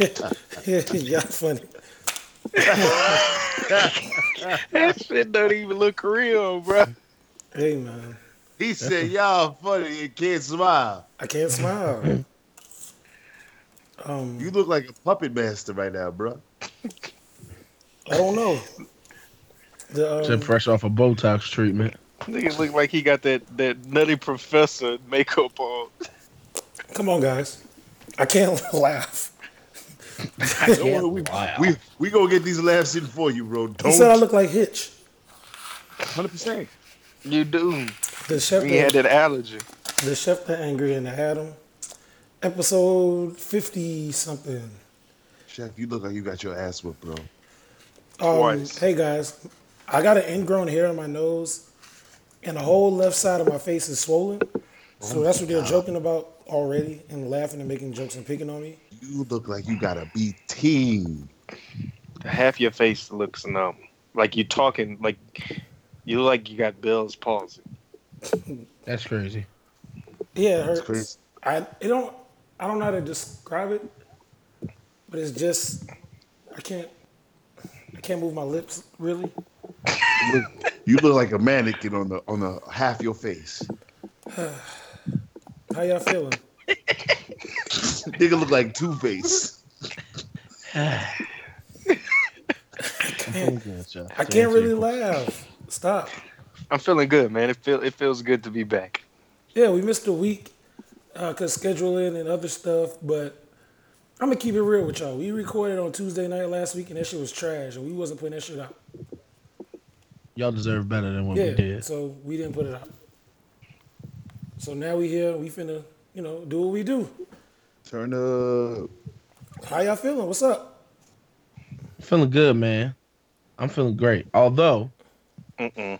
Y'all funny. that shit don't even look real, bro. Hey man, He said, "Y'all funny and can't smile." I can't smile. Um, You look like a puppet master right now, bro. I don't know. The, um, Just fresh off a Botox treatment. Nigga look like he got that that nutty professor makeup on. come on, guys. I can't laugh. Don't we, we we gonna get these laughs in for you, bro. He said I Don't. look like Hitch. Hundred percent. You do. The chef, He had that, that allergy. the chef that angry and the Adam. Episode fifty something. Chef, you look like you got your ass whipped, bro. Um, hey guys, I got an ingrown hair on my nose, and the whole left side of my face is swollen. So that's what they're joking about already, and laughing and making jokes and picking on me. You look like you got a BT. Half your face looks numb. Like you're talking like you look like you got Bell's palsy. That's crazy. Yeah, it hurts. crazy. I it don't I don't know how to describe it, but it's just I can't I can't move my lips really. You look, you look like a mannequin on the on the half your face. How y'all feeling? Nigga look like Two Face. I can't really laugh. Stop. I'm feeling good, man. It feel it feels good to be back. Yeah, we missed a week uh, because scheduling and other stuff, but I'm gonna keep it real with y'all. We recorded on Tuesday night last week, and that shit was trash, and we wasn't putting that shit out. Y'all deserve better than what yeah, we did. so we didn't put it out. So now we here. We finna, you know, do what we do. Turn up. How y'all feeling? What's up? Feeling good, man. I'm feeling great. Although, Mm-mm.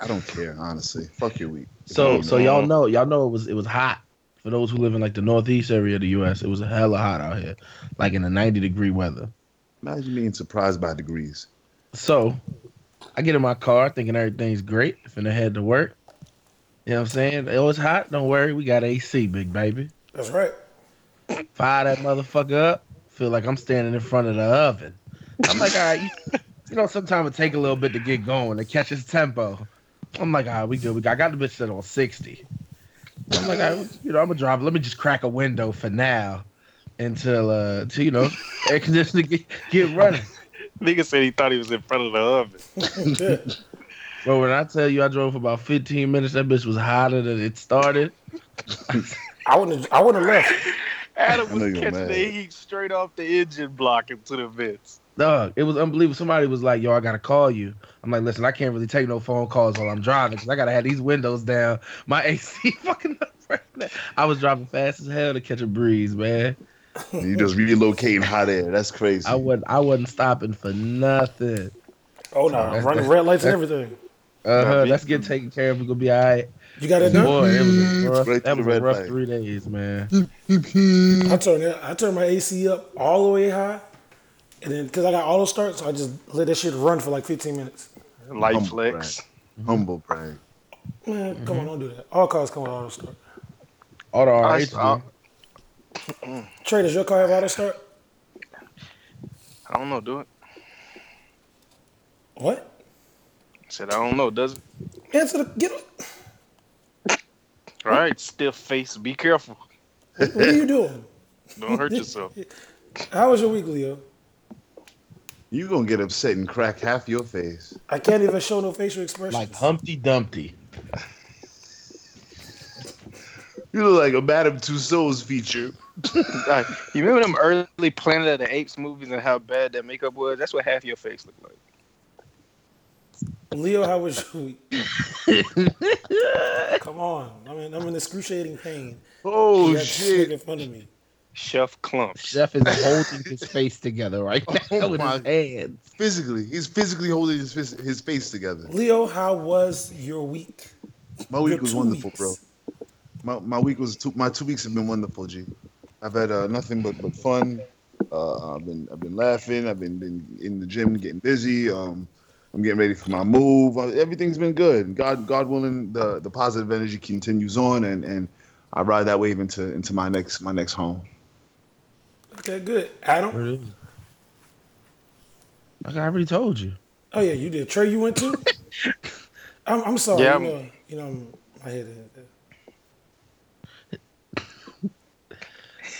I don't care, honestly. Fuck your week. so so Mhm. y'all know y'all know it was it was hot for those who live in like the northeast area of the U.S. It was a hella hot out here, like in the 90 degree weather. Imagine being surprised by degrees. So I get in my car thinking everything's great, finna head to work. You know what I'm saying? Oh, it's hot. Don't worry, we got AC, big baby. That's right. Fire that motherfucker up. Feel like I'm standing in front of the oven. I'm like, all right, you, you know, sometimes it take a little bit to get going to catch its tempo. I'm like, all right, we good. We got, I got the bitch set on 60. I'm like, all right, you know, I'm gonna drive. Let me just crack a window for now until, uh, until you know, air conditioning get, get running. Nigga said he thought he was in front of the oven. Bro, when I tell you I drove for about 15 minutes, that bitch was hotter than it started. I wouldn't. I wouldn't have left. Adam was know catching mad. the heat straight off the engine block into the vents. Dog, it was unbelievable. Somebody was like, "Yo, I gotta call you." I'm like, "Listen, I can't really take no phone calls while I'm driving because I gotta have these windows down. My AC fucking up right now." I was driving fast as hell to catch a breeze, man. You just relocating hot air. That's crazy. I wasn't, I wasn't stopping for nothing. Oh no, That's- running red lights and everything. Uh huh. me- Let's get taken care of. We're gonna be all right. You got it done. Boy, it was a rough, Right that was a rough light. three days, man. I turned it. I turned my AC up all the way high, and then because I got auto start, so I just let that shit run for like 15 minutes. Light Humble flex. Humble brag. Man, Mm-hmm. come on, don't do that. All cars come with auto start. Auto I, RH, Trey, does your car have auto start? I don't know, do it. What? I said I don't know, does it? Answer the get. up. All right, stiff face. Be careful. What are you doing? Don't hurt yourself. How was your week, Leo? You gonna get upset and crack half your face. I can't even show no facial expression. like Humpty Dumpty. You look like a Madame Tussauds feature. You remember them early Planet of the Apes movies and how bad that makeup was? That's what half your face looked like. Leo, how was your week? Come on, I'm in, I'm in excruciating pain. Oh You got shit! in front of me. Chef Clumps. Chef is holding his face together right now Oh with my- his hands. Physically, he's physically holding his fist, his face together. Leo, how was your week? My week Your was wonderful, weeks. bro. My my week was two, my two weeks have been wonderful, G. I've had uh, nothing but, but fun. Uh, I've been I've been laughing. I've been, been in the gym getting busy. Um, I'm getting ready for my move. Uh, Everything's been good. God God willing, the the positive energy continues on, and and I ride that wave into into my next my next home. Okay, good. Adam. Where it is? Like I already told you. Oh yeah, you did. Trey, you went to. I'm, I'm sorry. Yeah, you I'm- know, you know, my head. is-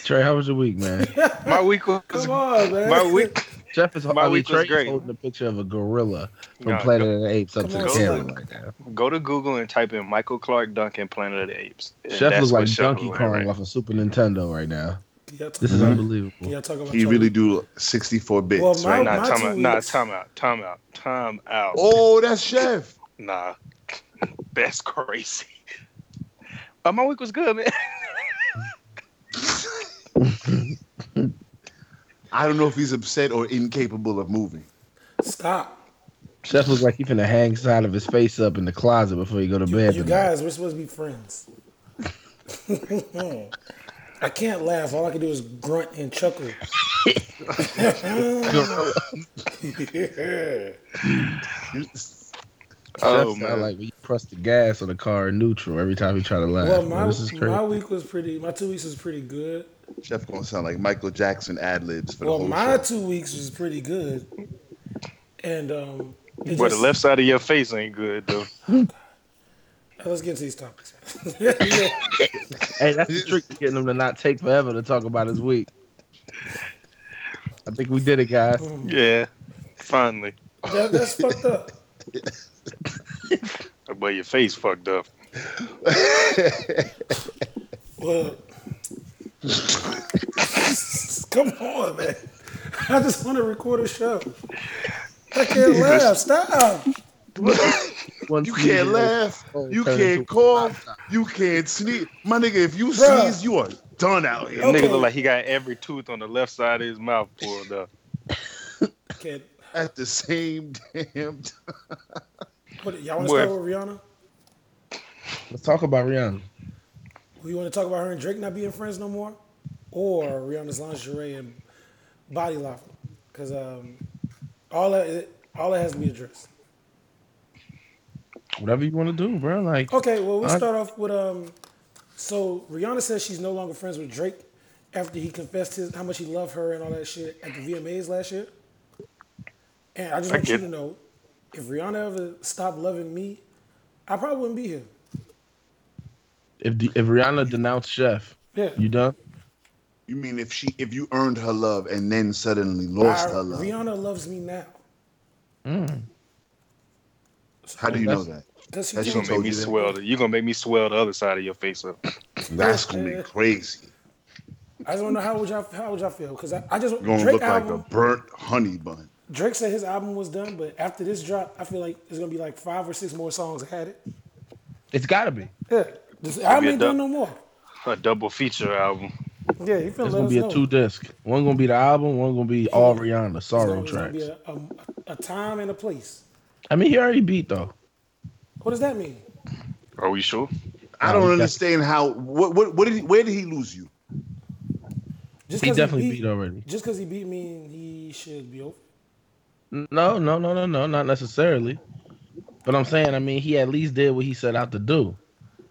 Trey, how was your week, man? My week was Come on, man. my week. Jeff is My I mean, week was great. holding a picture of a gorilla from Nah, Planet go- of the Apes up to the camera right now. Go to Google and type in Michael Clarke Duncan Planet of the Apes. And Chef that's looks like Chef Donkey look Kong right. off of Super Nintendo right now. Y'all This is about- unbelievable. y'all talk about He your- really do 64 bits, Well, my- right? Nah, my time out. Nah, time out. Time out. Time out. Oh, that's Chef. Nah, that's crazy. Uh, my week was good, man. I don't know if he's upset or incapable of moving. Stop. Chef looks like he's gonna hang side of his face up in the closet before he go to You, bed. you tonight. guys, we're supposed to be friends. I can't laugh. All I can do is grunt and chuckle. Oh Chef sound man. like when you press the gas on the car in neutral every time you try to laugh. well, my this is crazy. my week was pretty. My two weeks was pretty good. Chef gonna sound like Michael Jackson ad libs for the Well, whole my show. two weeks was pretty good, and um, it But the left side of your face ain't good though. Let's get into these topics. Hey, that's the trick to getting him to not take forever to talk about his week. I think we did it, guys. Yeah, finally. that, that's fucked up. But your face fucked up. Well, come on, man. I just want to record a show. I can't laugh. Stop. You can't laugh. You can't cough. You can't sneeze. My nigga, if you sneeze, you are done out here. Okay. Nigga look like he got every tooth on the left side of his mouth pulled up. Can't. At the same damn time. What, y'all want to Where? start with Rihanna? Let's talk about Rihanna. We want to talk about her and Drake not being friends no more, or Rihanna's lingerie and body life, because um, all that all that has to be addressed. Whatever you want to do, bro. Like, Okay, well we'll I- start off with um. So Rihanna says she's no longer friends with Drake after he confessed his how much he loved her and all that shit at the VMAs last year. And I just I want you to know, if Rihanna ever stopped loving me, I probably wouldn't be here. If the, if Rihanna denounced Chef, Yeah. you done? You mean if she if you earned her love and then suddenly lost I- her love? Rihanna loves me now. Mm. How do you know that? Because she You she gonna make told me you that? swell. The, you gonna make me swell the other side of your face up. That's gonna be crazy. I just want to know how would y'all how would y'all feel? Because I, I just You're gonna Drake look album. like a burnt honey bun. Drake said his album was done, but after this drop, I feel like there's gonna be like five or six more songs that had it. It's got to be. Yeah, this album be a ain't done dub- no more. A double feature album. Yeah, you feel It's let gonna be know. a two disc. One gonna be the album. One gonna be all Rihanna It's sorrow gonna- it's gonna tracks. be a, a, a time and a place. I mean, he already beat though. What does that mean? Are we sure? I don't he understand how. What what what did he, where did he lose you? Just He 'cause definitely beat, beat already. Just because he beat me, he should be over. No, no, no, no, no, not necessarily. But I'm saying, I mean, he at least did what he set out to do.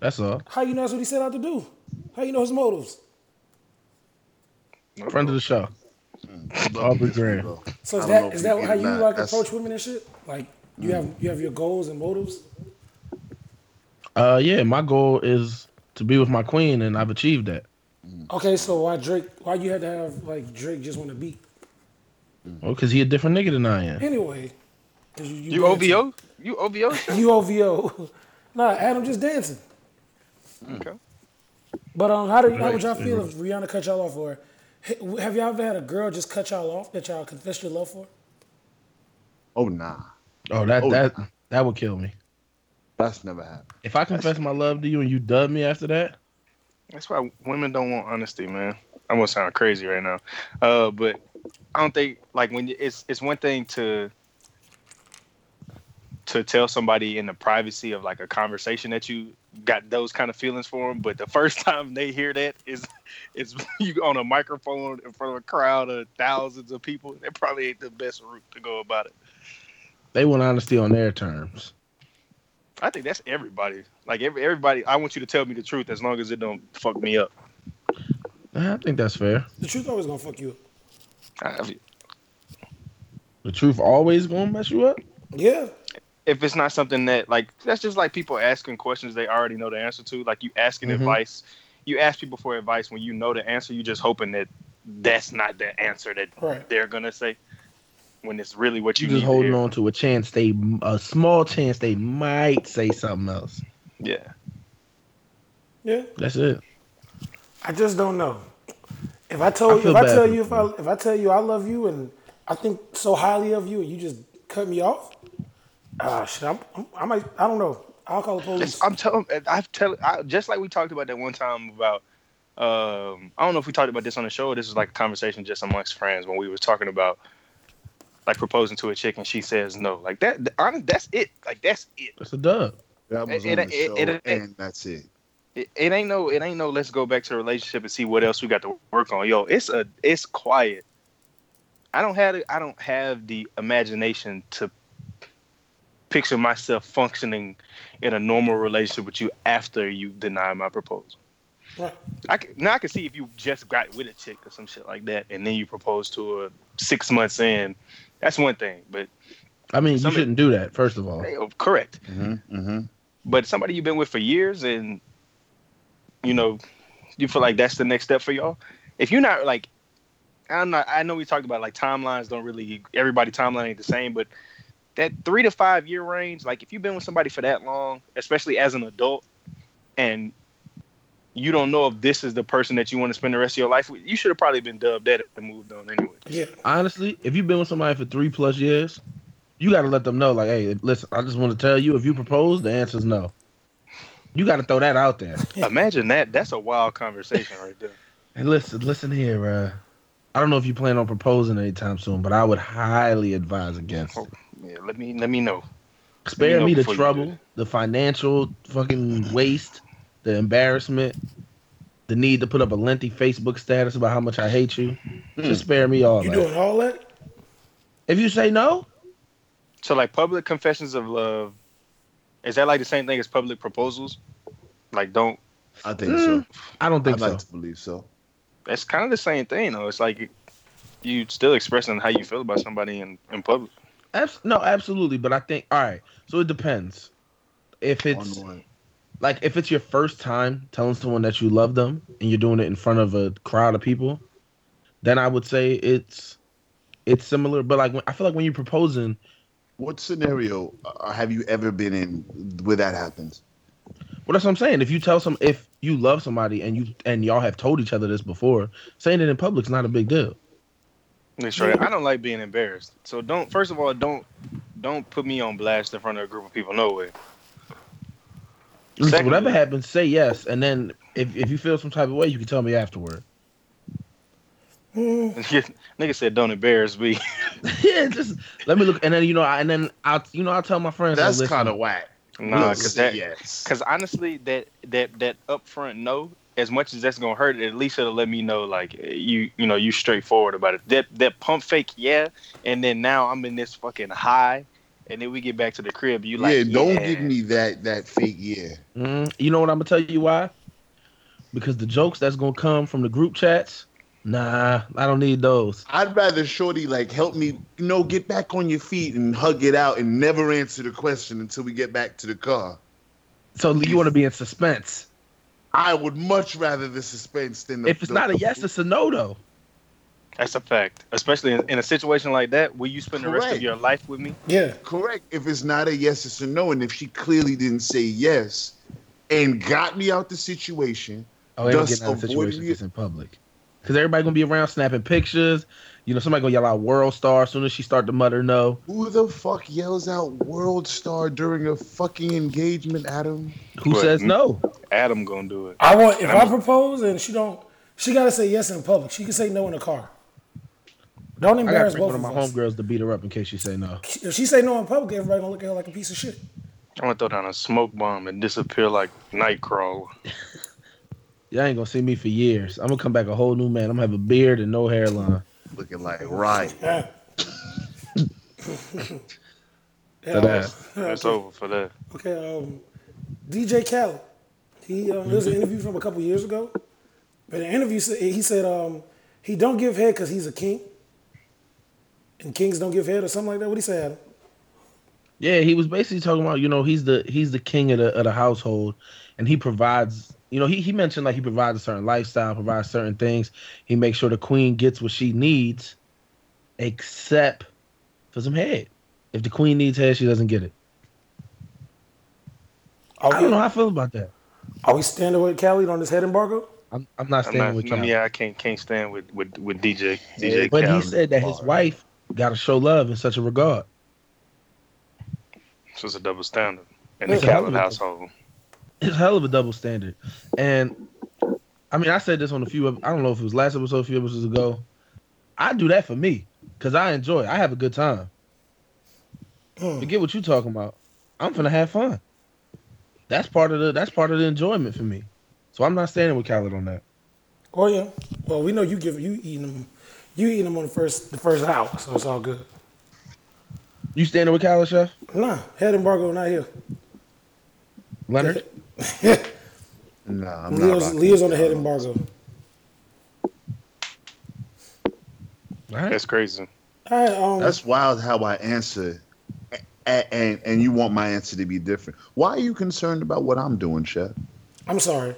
That's all. How you know that's what he set out to do? How you know his motives? Friend of the show. Aubrey Graham. So is I that if is he that did how you like That's- approach women and shit? Like you have you have your goals and motives. Uh, yeah, my goal is to be with my queen, and I've achieved that. Okay, so why Drake? Why you had to have like Drake just want to beat? Well, because he a different nigga than I am. Anyway. you, You dancing. OVO? You OVO? You OVO. nah, Adam just dancing. Okay. But um, how do how would y'all feel if Rihanna cut y'all off, or hey, have y'all ever had a girl just cut y'all off that y'all confessed your love for? Oh nah, Oh, that Oh, that that would kill me. that's never happened. If I confess my love to you and you dub me after that, That's why women don't want honesty, man. I'm gonna sound crazy right now, uh, but I don't think like when you, it's it's one thing to to tell somebody in the privacy of like a conversation that you got those kind of feelings for them, but the first time they hear that is is you on a microphone in front of a crowd of thousands of people. That probably ain't the best route to go about it. they want honesty on their terms. I think that's everybody. Like every everybody, I want you to tell me the truth as long as it don't fuck me up. I think that's fair. The truth always gonna fuck you up. I- The truth always gonna mess you up. Yeah. If it's not something that like that's just like people asking questions they already know the answer to like you asking Mhm. advice you ask people for advice when you know the answer you just hoping that that's not the answer that Right. they're gonna say when it's really what you, You just holding to on to a chance they a small chance they might say something else. yeah Yeah. That's it. I just don't know. If I I told you, if I tell you, if I if I tell you I love you and I think so highly of you, and you just cut me off, ah shit, I'm, I'm, I might, I don't know. I'll call the police. It's- i'm telling i've tell I, just like we talked about that one time about um i don't know if we talked about this on the show or this was like a conversation just amongst friends when we was talking about like proposing to a chick and she says no like that honest that's it like that's it That's a dub. That was It- on the it- show, it- it- and that's it. it, it ain't no it ain't no let's go back to the relationship and see what else we got to work on yo it's a it's quiet i don't have the- i don't have the imagination to picture myself functioning in a normal relationship with you after you deny my proposal Right. I can, now I can see if you just got with a chick or some shit like that, and then you propose to her six months in. That's one thing, but I mean, you shouldn't do that. First of all, hey, oh, correct. hmm hmm But somebody you've been with for years, and you know, you feel like that's the next step for y'all. If you're not like, I'm not. I know we talked about like timelines don't really. Everybody timeline ain't the same, but that three to five year range, like if you've been with somebody for that long, especially as an adult, and you don't know if this is the person that you want to spend the rest of your life with, you should have probably been dubbed that and moved on anyway. Yeah. honestly, if you've been with somebody for three plus years, you got to let them know, like, hey, listen, I just want to tell you, if you propose, the answer's no. You got to throw that out there. Imagine that. That's a wild conversation right there. And listen, listen here. Uh, I don't know if you plan on proposing anytime soon, but I would highly advise against. it. Yeah, let me let me know. Spare know me the before you do trouble, the financial fucking waste, the embarrassment, the need to put up a lengthy Facebook status about how much I hate you. Hmm. Just spare me all that. You that. doing all that? If you say no, So like public confessions of love, is that like the same thing as public proposals? Like don't I think so. Hmm, I don't think I'd so. like to believe so. that's kind of the same thing though. It's like you still expressing how you feel about somebody in, in public. Abs- no, absolutely. But I think all right. So it depends. If it's like if it's your first time telling someone that you love them and you're doing it in front of a crowd of people, then I would say it's it's similar. But like when, I feel like when you're proposing, What scenario uh, have you ever been in where that happens? well, that's what I'm saying. If you tell some, if you love somebody and you and y'all have told each other this before, saying it in public is not a big deal. Make sure I don't like being embarrassed. So don't first of all don't don't put me on blast in front of a group of people. No way. Secondly- whatever happens, say yes, and then if if you feel some type of way, you can tell me afterward. Nigga said don't embarrass me. yeah, just let me look, and then you know, I, and then I'll you know I'll tell my friends. That's kind of whack. nah, cause that yes. Because honestly, that that that upfront no, as much as that's gonna hurt, at least it'll let me know like you you know you straightforward about it. That that pump fake, yeah, and then now I'm in this fucking high, and then we get back to the crib. You like, yeah, don't yeah. give me that that fake yeah. Mm, you know what I'm gonna tell you why? Because the jokes that's gonna come from the group chats, nah, I don't need those. I'd rather Shorty like help me, you know, get back on your feet and hug it out and never answer the question until we get back to the car. So you want to be in suspense. I would much rather the suspense than the. If it's the- not a yes, it's a no though. That's a fact, especially in, in a situation like that. Will you spend the rest of your life with me? Yeah. correct. If it's not a yes, it's a no. And if she clearly didn't say yes and got me out the situation, Oh, don't Thus get out of situation avoiding if it's in public. Because everybody gonna be around snapping pictures. You know, somebody gonna yell out "World Star" as soon as she start to mutter no. who the fuck yells out "World Star" during a fucking engagement, Adam? Who What? says no? Adam gonna do it. I want if I propose and she don't, she gotta say yes in public. She can say no in the car. Don't I gotta embarrass bring both one of of my us. homegirls to beat her up in case she say no. If she say no in public, everybody gonna look at her like a piece of shit. I'm gonna throw down a smoke bomb and disappear like Nightcrawler. Y'all ain't gonna see me for years. I'm gonna come back a whole new man. I'm gonna have a beard and no hairline. Looking like right. Yeah. So Yeah, that- That's over for that. Okay, um, DJ Khaled. He uh, there was an interview from a couple years ago. But in the interview, he said um, he don't give head because he's a king, and kings don't give head or something like that. What he said? Yeah, he was basically talking about you know he's the he's the king of the of the household, and he provides you know he he mentioned like he provides a certain lifestyle, provides certain things. He makes sure the queen gets what she needs, except for some head. If the queen needs head, she doesn't get it. Are I don't know how I feel about that. are we standing with Khaled on this head embargo? I'm I'm not I'm not, with I you. mean, yeah, I can't can't stand with with with DJ DJ But he said that his wife got to show love in such a regard. This was a double standard in the It's Khaled household. It's hell of a double standard. And I mean, I said this on a few. I don't know if it was last episode, a few episodes ago. I do that for me because I enjoy. it. I have a good time. Hmm. Forget what you're talking about. I'm finna have fun. That's part of the. That's part of the enjoyment for me. So I'm not standing with Khaled on that. Oh yeah. Well, we know you give you eating them, you eating them on the first the first hour, so it's all good. You standing with Khaled, Chef Nah, head embargo not here. Leonard? Nah, I'm Leo's, not. Leo's on the head embargo. All right. That's crazy. All right, um, That's wild how I answer, and, and and you want my answer to be different. Why are you concerned about what I'm doing, Chef? I'm sorry.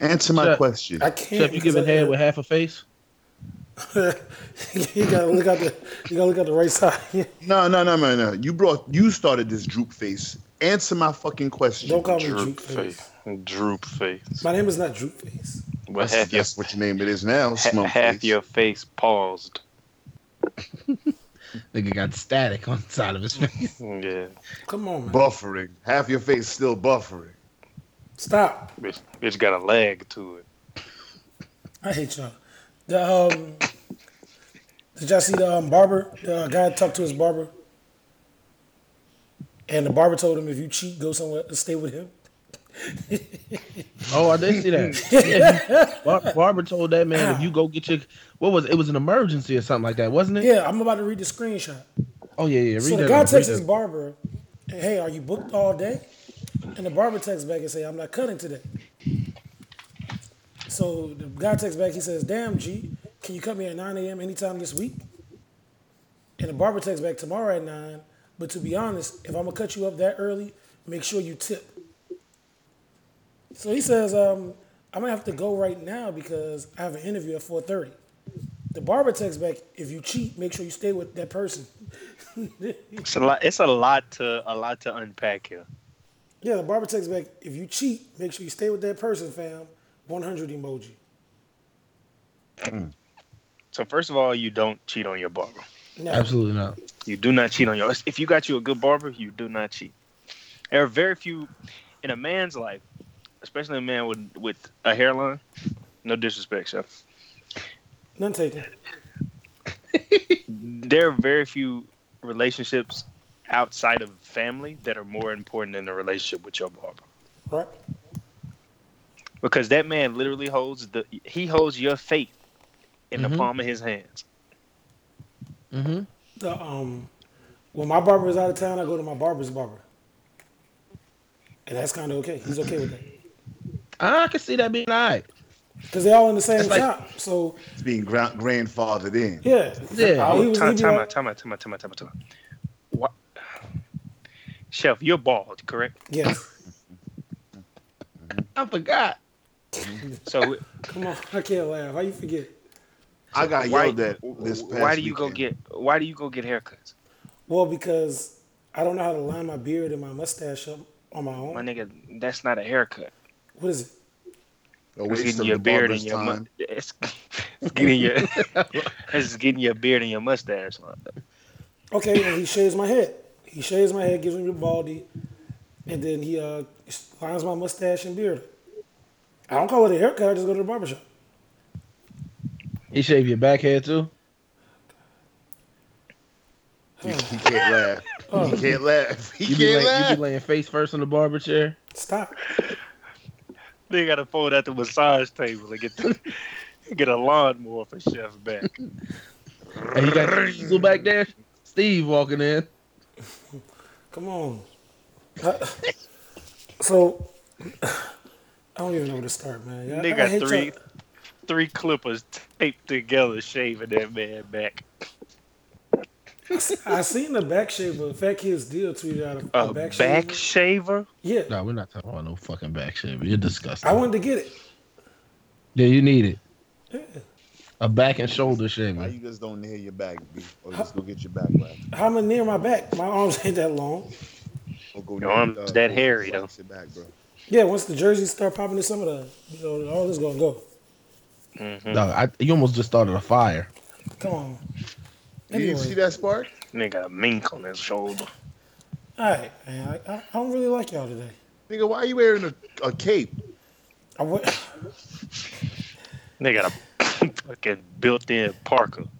Answer my Chef, question. I can't. Chef, you because giving head with half a face? you gotta look at the you gotta look at the right side. No, no, no, no, no. You brought, you started this droop face. Answer my fucking question. Don't call me Droop droop face. face. Droop face. My name is not droop face. Well, That's, half your what your name it is now. ha- half face. your face paused. Nigga got static on the side of his face. Yeah, Come on, man. buffering. Half your face still buffering. Stop. bitch, bitch got a lag to it. I hate y'all. The um, did y'all see the um, barber? The uh, guy talked to his barber, and the barber told him, "If you cheat, go somewhere, to stay with him." Oh, I did see that. Yeah, Bar- Barbara told that man if you go get your what was it? it was an emergency or something like that, wasn't it? Yeah, I'm about to read the screenshot. Oh yeah, yeah. Read So the guy texts his barber, "Hey, are you booked all day?" And the barber texts back and say, "I'm not cutting today." So the guy texts back. He says, "Damn, G, can you cut me at 9 a.m. anytime this week?" And the barber texts back tomorrow at nine. But to be honest, if I'm gonna cut you up that early, make sure you tip. So he says, um, "I'm gonna have to go right now because I have an interview at 4:30." The barber texts back, "If you cheat, make sure you stay with that person." It's a lot. It's a lot to a lot to unpack here. Yeah, the barber texts back, if you cheat, make sure you stay with that person, fam. 100 emoji. So first of all, you don't cheat on your barber. No. Absolutely not. You do not cheat on your. If you got you a good barber, you do not cheat. There are very few in a man's life, especially a man with with a hairline. No disrespect, chef. None taken. There are very few relationships outside of family that are more important than the relationship with your barber. Right? Because that man literally holds the he holds your fate in Mhm. the palm of his hands. Mm-hmm. The, um, when my barber is out of town, I go to my barber's barber. And that's kind of okay. He's okay with that. I can see that being all right. Because they're all in the same like- shop. So, It's being gra- grandfathered in. yeah. Yeah. Oh, was- time, time out, time out, time out, time out, time out, time out. What? Chef, you're bald, correct? Yes. I forgot. So Come on. I can't laugh. How you forget? I got why, yelled at this past why do you go get why do you go get haircuts? Well, because I don't know how to line my beard and my mustache up on my own. My nigga, that's not a haircut. What is it? A It's getting your beard and your time. mu- it's, it's getting your it's getting your beard and your mustache. Okay, and he shaves my head. He shaves my head, gives me the baldy, and then he uh, lines my mustache and beard. I don't call it a haircut. I just go to the barbershop. He shaved your back hair too. He, he can't laugh. Oh. He can't laugh. He You be, can't lay, you laugh. be laying face first on the barber chair. Stop. They gotta fold out the massage table and get the, get a lawnmower for Chef back. And you got a Diesel back there. Steve walking in. Come on. Uh, so I don't even know where to start, man. I, They I got hate three y'all- three clippers taped together, shaving that man back. I seen the back shaver. Fat Kid's deal tweeted out a, A a back, back, shaver. shaver? Yeah, No, we're not talking about no fucking back shaver. You're disgusting. I wanted to get it. yeah, you need it. Yeah. A back and shoulder Why shaver. you just don't near your back, B? Or just go get your back waxed? How am I near my back? My arms ain't that long. Or go Your arms uh, that hairy, though. wax Your back, bro. Yeah, once the jerseys start popping in some of the, you know, all this gonna go. Mm-hmm. No, I, you almost just started a fire. Come on. You didn't see that spark? Nigga got a mink on his shoulder. All right, man. I, I, I don't really like y'all today. Nigga, why are you wearing a, a cape? I went, They got a fucking built-in Parker.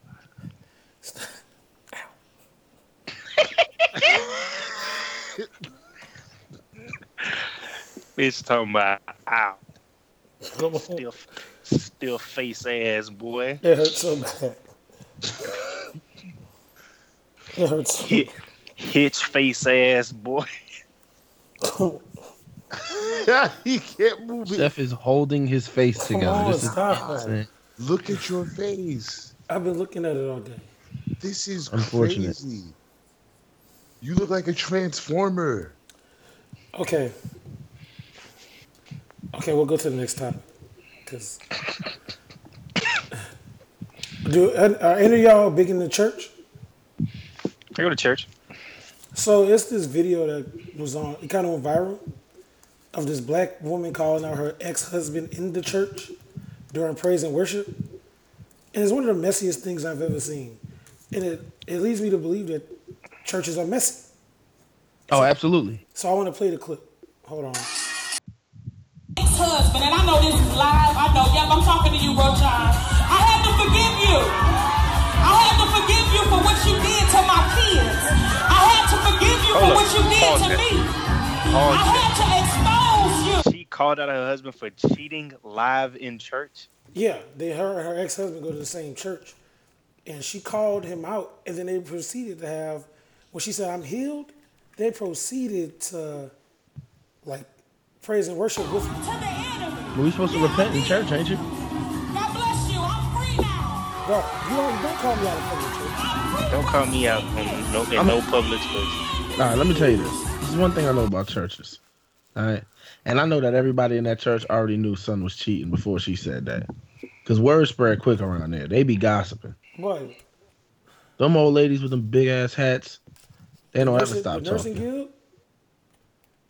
Bitch talking about ow. come on. Still, still face ass boy. It hurts so bad. It hurts. Hit, hitch face ass boy. he can't move it. Steph is holding his face Come together. on, This is. Look at your face. I've been looking at it all day. This is Unfortunate. crazy. You look like a transformer. Okay. Okay, we'll go to the next topic. Cause do are are any of y'all big in the church? I go to church. So it's this video that was on. It kind of went viral of this black woman calling out her ex-husband in the church during praise and worship, and it's one of the messiest things I've ever seen. And it it leads me to believe that churches are messy. Oh, absolutely. So I want to play the clip. Hold on. Ex-husband, and I know this is live. I know. Yep, I'm talking to you, bro, John. I had to forgive you. I had to forgive you for what you did to my kids. I had to forgive you for up. what you did Pause to that. me. Pause I had to expose you. She called out her husband for cheating live in church. Yeah, they her and her ex husband go to the same church, and she called him out, and then they proceeded to have. When she said, "I'm healed," they proceeded to, like, praise and worship with her. To the we supposed to repent in church, ain't you? God bless you. I'm free now. Bro, you don't don't call me out in front of church. Don't call me out on no, in no public space. All right, let me tell you this. This is one thing I know about churches. All right. And I know that everybody in that church already knew son was cheating before she said that. Because word spread quick around there. They be gossiping. Boy, Them old ladies with them big ass hats, they don't ever stop the nursing talking. guild,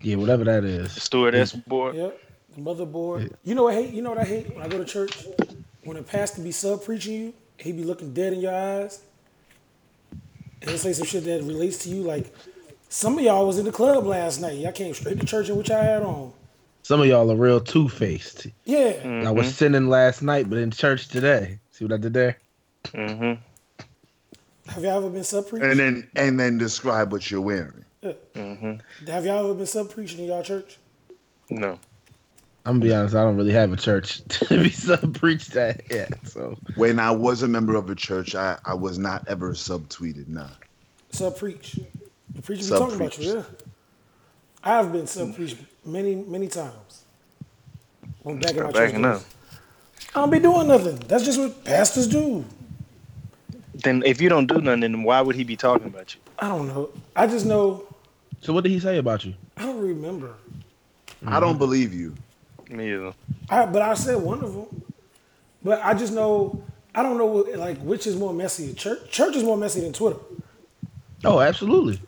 Yeah, whatever that is. Stewardess board. yep, the motherboard. You know what I hate? You know what I hate when I go to church? When a pastor be sub preaching you, he be looking dead in your eyes, and he'll say some shit that relates to you. Like some of y'all was in the club last night. Y'all came straight to church in which I had on. Some of y'all are real two faced. Yeah. Mm. I was sinning last night, but in church today. See what I did there? Mm-hmm. Have y'all ever been sub preaching? And then and then describe what you're wearing. Mm-hmm. Have y'all ever been sub preaching in y'all church? No. I'm gonna be honest, I don't really have a church to be sub preached at yet. So When I was a member of a church, I, I was not ever subtweeted. Nah. Sub preach. The preacher be talking about you, yeah. I've been sub preached many, many times. When back in my church. Backing up. I don't be doing nothing. That's just what pastors do. Then if you don't do nothing, then why would he be talking about you? I don't know. I just know So what did he say about you? I don't remember. I don't believe you. Me either. I, but I said one of them. But I just know I don't know what, like which is more messy. Church church is more messy than Twitter. Oh, absolutely.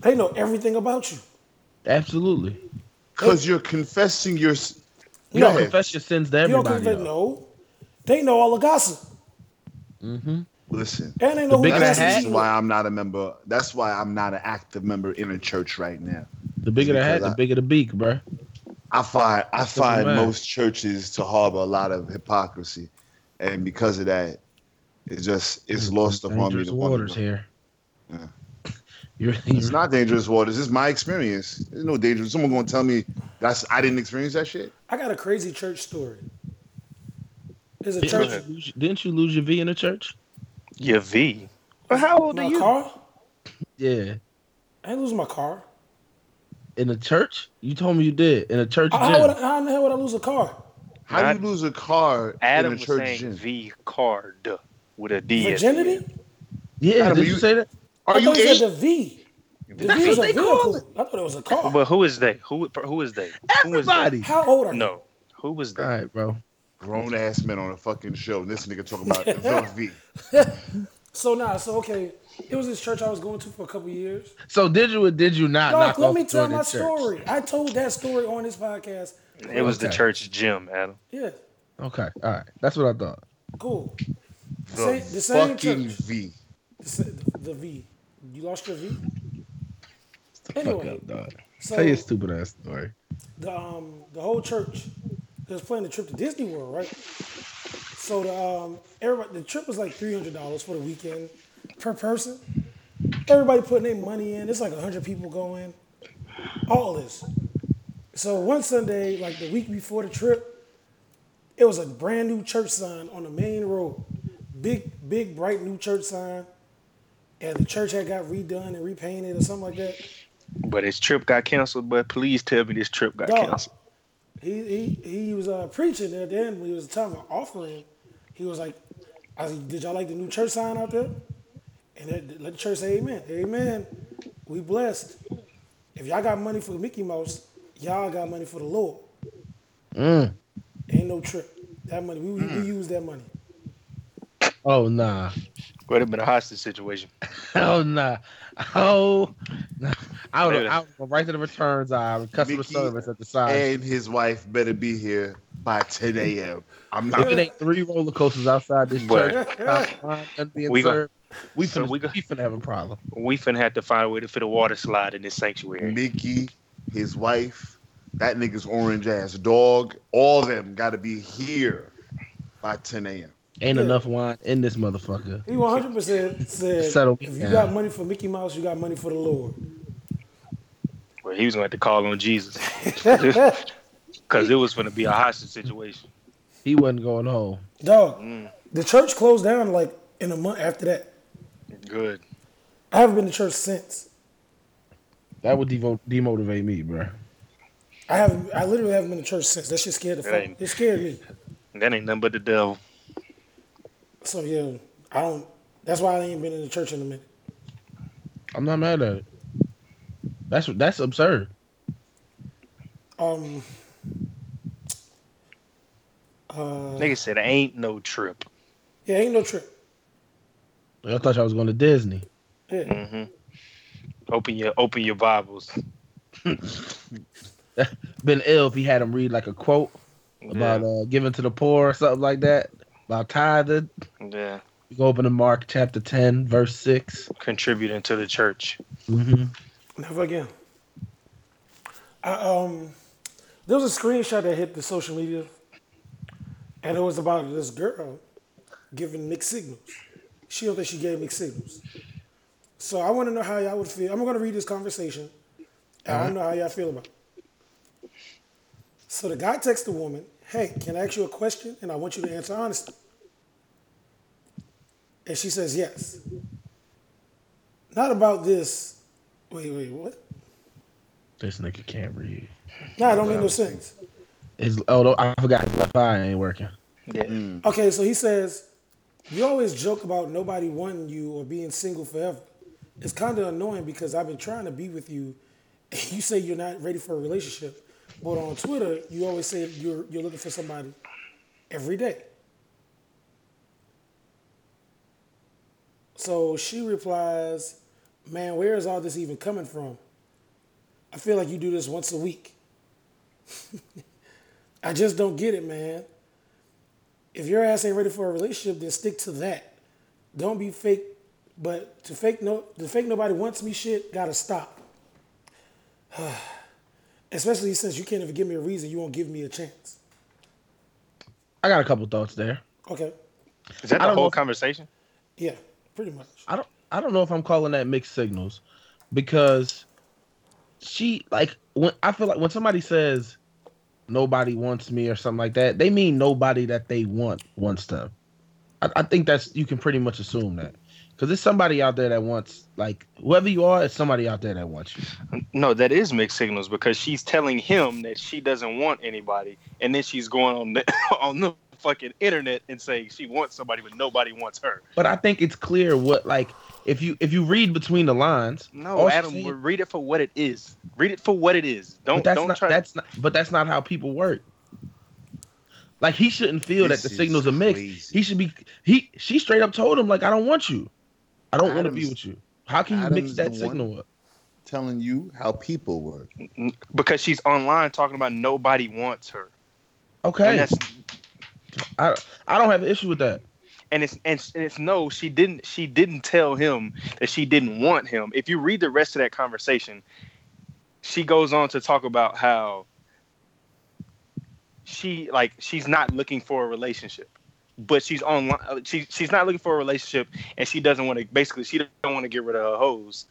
They know everything about you. Absolutely. Because you're confessing your. You Go don't confess your sins to everybody. You don't confess, no. They know all the gossip. Mhm. Listen. And they know who bigger the That's the hat- reason why I'm not a member. That's why I'm not an active member in a church right now. The bigger the hat, Because the bigger the beak, bruh. I find I find right. most churches to harbor a lot of hypocrisy, and because of that, it's just it's lost upon me. Dangerous waters here. Yeah. You're, It's you're not dangerous waters. It's my experience. There's no danger. Someone gonna tell me that's I didn't experience that shit. I got a crazy church story. There's a didn't, church. you didn't you lose your V in the church? Your V. Well, how old are you? car? Yeah. I ain't losing my car. In the church? You told me you did. In a church How, gym. would I, how in the hell would I lose a car? How Not- do you lose a car Adam in a was church saying gym? V card with a D. Virginity? yeah, Adam, did you- you say that? Are I you thought you eight? said the V. The That's V what they call vehicle. I thought it was a car. But who is they? Who who is they? Who is they? Everybody. How old are you? No. Who was All that? right, bro. Grown ass men on a fucking show. And this nigga talking about the V. So nah, so okay, it was this church I was going to for a couple years. So did you or did you not Dog, knock let me tell my church? story. I told that story on this podcast. It was the church gym, Adam. Yeah, Okay, all right. That's what I thought. cool. The Same- the same fucking church. V. The, sa- the V. You lost your V. Fuck Anyway, up, dog. so Tell your stupid ass story. the um the whole church they was planning the trip to Disney World, right? So the um everybody the trip was like three hundred dollars for the weekend per person. Everybody putting their money in. It's like hundred people going. All this. So one Sunday, like the week before the trip, it was a brand new church sign on the main road. Big, big, bright new church sign. And the church had got redone and repainted or something like that. But his trip got canceled. But please tell me this trip got Dog. canceled. He he he was uh, preaching at the end when he was talking of offering. He was like, I was, "Did y'all like the new church sign out there?" And let, let the church say, "Amen, Amen." We blessed. If y'all got money for Mickey Mouse, y'all got money for the Lord. Mm. Ain't no trip. That money we, we use that money. Oh nah. Would have been a hostage situation. Oh nah. Oh nah. I would Maybe I would go right to the returns aisle, customer Mickey service at the side. And his wife better be here by 10 a.m. I'm If not. it ain't three roller coasters outside this church, top line and being We gon- served, we so finna, we we, gon- finna have a problem. We finna have to find a way to fit a water slide in this sanctuary. Mickey, his wife, that nigga's orange ass dog, all them got to be here by 10 a.m. Ain't Yeah. enough wine in this motherfucker. He 100 percent said, Settle "If you down. got money for Mickey Mouse, you got money for the Lord." Well, he was going to have to call on Jesus because it was going to be a hostage situation. He wasn't going home. Dog, Mm, the church closed down like in a month after that. Good. I haven't been to church since. That would devo- demotivate me, bro. I haven't. I literally haven't been to church since. That shit scared the fuck. It scared me. That ain't nothing but the devil. So yeah, I don't. That's why I ain't been in the church in a minute. I'm not mad at it. That's that's absurd. Um. Uh, Nigga said, ain't no trip. yeah, ain't no trip. I thought I was going to Disney. Yeah, hmm Open your open your Bibles. Been ill if he had him read like a quote about uh, giving to the poor or something like that. About tithing. yeah. You go open to Mark chapter 10, verse 6. Contributing to the church. Mm-hmm. never again. I, um, there was a screenshot that hit the social media, and it was about this girl giving mixed signals. She don't think she gave mixed signals. So I want to know how y'all would feel. I'm going to read this conversation. And I want to know how y'all feel about it. So the guy texts the woman, "Hey, can I ask you a question? And I want you to answer honestly." And she says yes. Not about this. Wait, wait, what? This nigga can't read. No, it don't make no sense. His, oh, I forgot his left eye ain't working. Yeah. Okay, so he says, You always joke about nobody wanting you or being single forever. It's kind of annoying because I've been trying to be with you you say you're not ready for a relationship. But on Twitter, you always say you're, you're looking for somebody every day. So she replies, Man, where is all this even coming from? I feel like you do this once a week. I just don't get it, man if your ass ain't ready for a relationship, then stick to that. Don't be fake. But to fake no, the fake nobody wants me shit gotta stop. Especially since you can't even give me a reason, you won't give me a chance. I got a couple thoughts there. Okay, Is that the don't know whole if- conversation? yeah, pretty much. I don't I don't know if I'm calling that mixed signals because she like when I feel like when somebody says nobody wants me or something like that, they mean nobody that they want wants them. I, I think that's you can pretty much assume that because there's somebody out there that wants like whoever you are, it's somebody out there that wants you. No, that is mixed signals because she's telling him that she doesn't want anybody, and then she's going on the on the fucking internet and saying she wants somebody, but nobody wants her. But I think it's clear what like if you if you read between the lines. No, Adam, saying- we read it for what it is. Read it for what it is. Don't but that's don't not try. that's not but that's not how people work. Like he shouldn't feel This that the is signals are mixed. He should be he she straight up told him like I don't want you. I don't want to be with you. How can you Adam's mix that signal up? Telling you how people work. because she's online talking about nobody wants her. Okay. And that's I I don't have an issue with that. And it's and it's- and it's no, she didn't she didn't tell him that she didn't want him. If you read the rest of that conversation, she goes on to talk about how she like she's not looking for a relationship. But she's online. She she's not looking for a relationship, and she doesn't want to. Basically, she don't want to get rid of her hose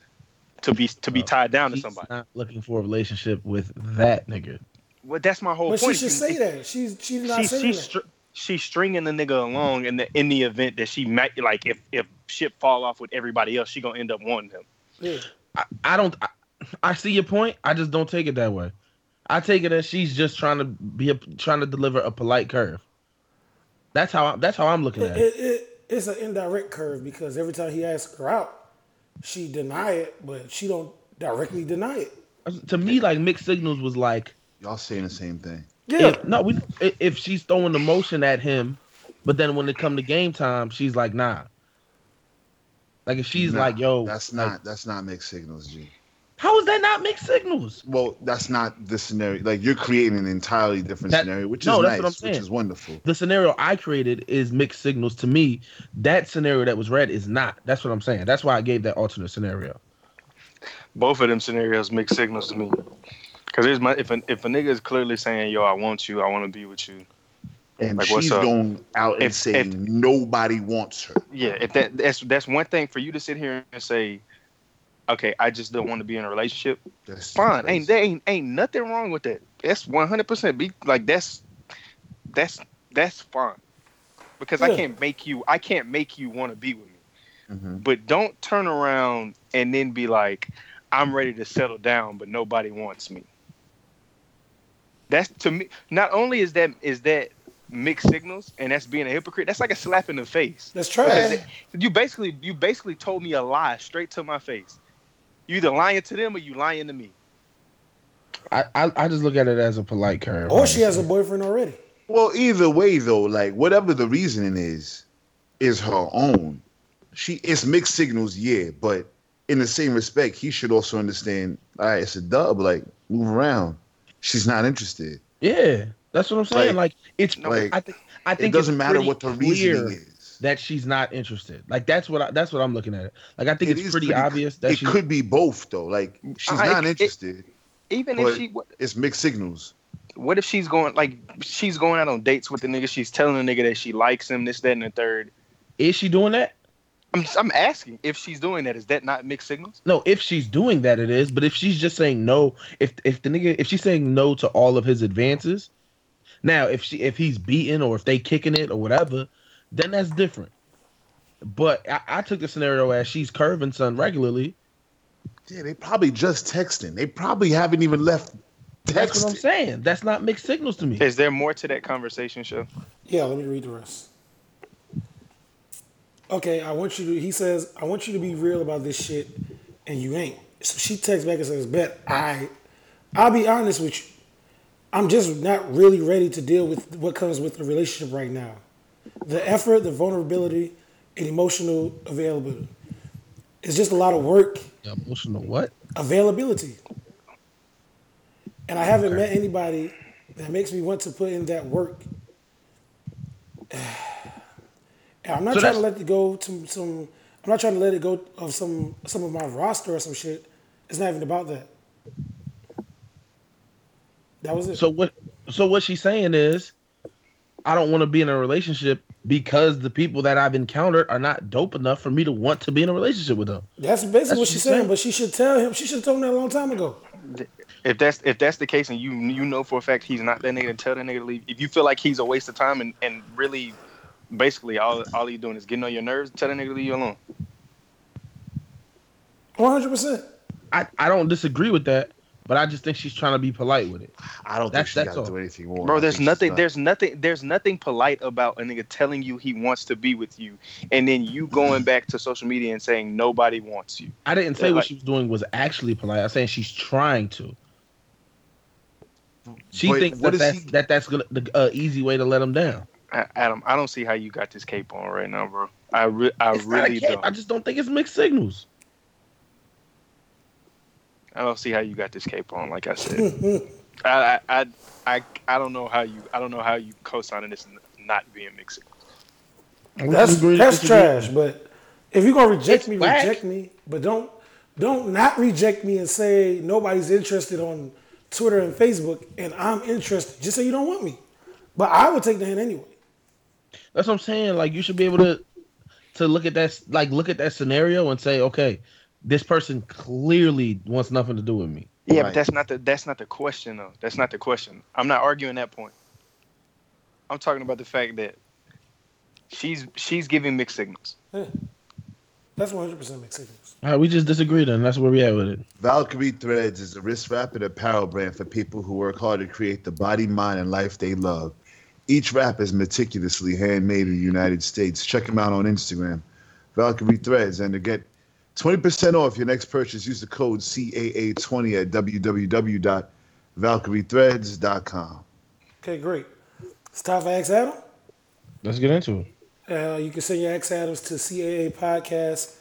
to be to be Uh, tied down to somebody. not looking for a relationship with that nigga. Well, that's my whole point. But she should You- say that. She's she's not she's saying she's that. Str- she's stringing the nigga along in the in the event that she might like if if shit fall off with everybody else, she gonna end up wanting him. Yeah. I, I don't I, I see your point. I just don't take it that way. I take it as she's just trying to be a, trying to deliver a polite curve. That's how I, that's how I'm looking It, at it. it, it, it's an indirect curve because every time he asks her out, she deny it, but she don't directly deny it. To me, like mixed signals was like Y'all saying the same thing. Yeah. if, no, we if- if she's throwing the motion at him, but then when it come to game time, she's like nah. Like if she's Nah, like yo, that's like, not that's not mixed signals, G. how is that not mixed signals? Well, that's not the scenario. Like you're creating an entirely different That- scenario, which no, is that's nice, what I'm which saying. is wonderful. The scenario I created is mixed signals to me. That scenario that was read is not. That's what I'm saying. That's why I gave that alternate scenario. Both of them scenarios mixed signals to me. Cause there's my if a if a nigga is clearly saying yo I want you I want to be with you And Like, what's she's up? going out and If- saying if- nobody wants her. yeah if that that's that's one thing for you to sit here and say okay I just don't want to be in a relationship That's fine crazy. ain't there ain't ain't nothing wrong with that that's 100 percent be like that's that's that's fine because I can't make you I can't make you want to be with me Mhm. but don't turn around and then be like i'm ready to settle down but nobody wants me that's to me not only is that is that mixed signals and that's being a hypocrite that's like a slap in the face That's Because trash. it- you basically you basically told me a lie straight to my face you either lying to them or you lying to me I, I I just look at it as a polite curve. Or she has a boyfriend already. Well, either way though, like whatever the reasoning is, is her own. She it's mixed signals, yeah, but in the same respect, he should also understand. All right, it's a dub. Like move around. She's not interested. Yeah, that's what I'm saying. Like, Like- it's like, I think I think It doesn't it's matter what the clear reasoning is. that she's not interested. Like that's what I, that's what I'm looking at. Like I think It it's is pretty, obvious that it she. could be both though. Like she's I- not it- interested. even if she what, it's mixed signals. what if she's going like she's going out on dates with the nigga she's telling the nigga that she likes him this that and the third Is she doing that? I'm, I'm asking if she's doing that is that not mixed signals No, if she's doing that, it is. But if she's just saying no, if if the nigga if she's saying no to all of his advances, now if she if he's beaten or if they kicking it or whatever, then that's different. But I, I took the scenario as she's curving son regularly. Yeah, they probably just texting. They probably haven't even left That's what I'm saying. That's not mixed signals to me. is there more to that conversation show Yeah, let me read the rest. Okay, I want you to. He says, I want you to be real about this shit, and you ain't. So she texts back and says, "Bet I, I'll be honest with you. I'm just not really ready to deal with what comes with the relationship right now. The effort, the vulnerability, and emotional availability. It's just a lot of work, Emotional what? availability. And I haven't met anybody that makes me want to put in that work. And I'm not So trying to let it go to some. I'm not trying to let it go of some some of my roster or some shit. It's not even about that. That was it. So what? So what she's saying is, I don't want to be in a relationship because the people that I've encountered are not dope enough for me to want to be in a relationship with them. that's basically that's what what she's she's saying. saying. But she should tell him. She should have told him that a long time ago. if that's if that's the case and you you know for a fact he's not that nigga tell that nigga to leave if you feel like he's a waste of time and and really basically all all you doing is getting on your nerves. Tell that nigga to leave you alone. One hundred percent. I, I don't disagree with that, but I just think she's trying to be polite with it. I don't That's- think she that's got all. to do anything more. Bro, there's nothing there's nothing there's nothing polite about a nigga telling you he wants to be with you and then you going back to social media and saying nobody wants you. I didn't say Yeah, what like- she was doing was actually polite. I'm saying she's trying to. She But thinks what that is that's, he- that that's gonna, the uh, easy way to let him down. A- Adam, I don't see how you got this cape on right now, bro. I re- I It's not a really cape. don't. I just don't think it's mixed signals. I don't see how you got this cape on. Like I said, I, I I I I don't know how you I don't know how you co-signing this n- not being mixed. That's that's trash. But if you're gonna reject It's me, whack. reject me. But don't don't not reject me and say nobody's interested on Twitter and Facebook, and I'm interested. Just say you don't want me. But I would take the hint anyway. That's what I'm saying. Like you should be able to to look at that like look at that scenario and say, okay, this person clearly wants nothing to do with me. Yeah, Right. but that's not the that's not the question though. That's not the question. I'm not arguing that point. I'm talking about the fact that she's she's giving mixed signals. That's 100 percent mixed signals. All right, we just disagree then. That's where we at with it. Valkyrie Threads is a wrist wrap and apparel brand for people who work hard to create the body, mind, and life they love. Each wrap is meticulously handmade in the United States. Check them out on Instagram, Valkyrie Threads, and to get 20% off your next purchase, use the code CAA20 at www.valkyriethreads.com. Okay, great. It's time for Ask Adam. Let's get into it. Uh, you can send your Ask Adams to CAA podcast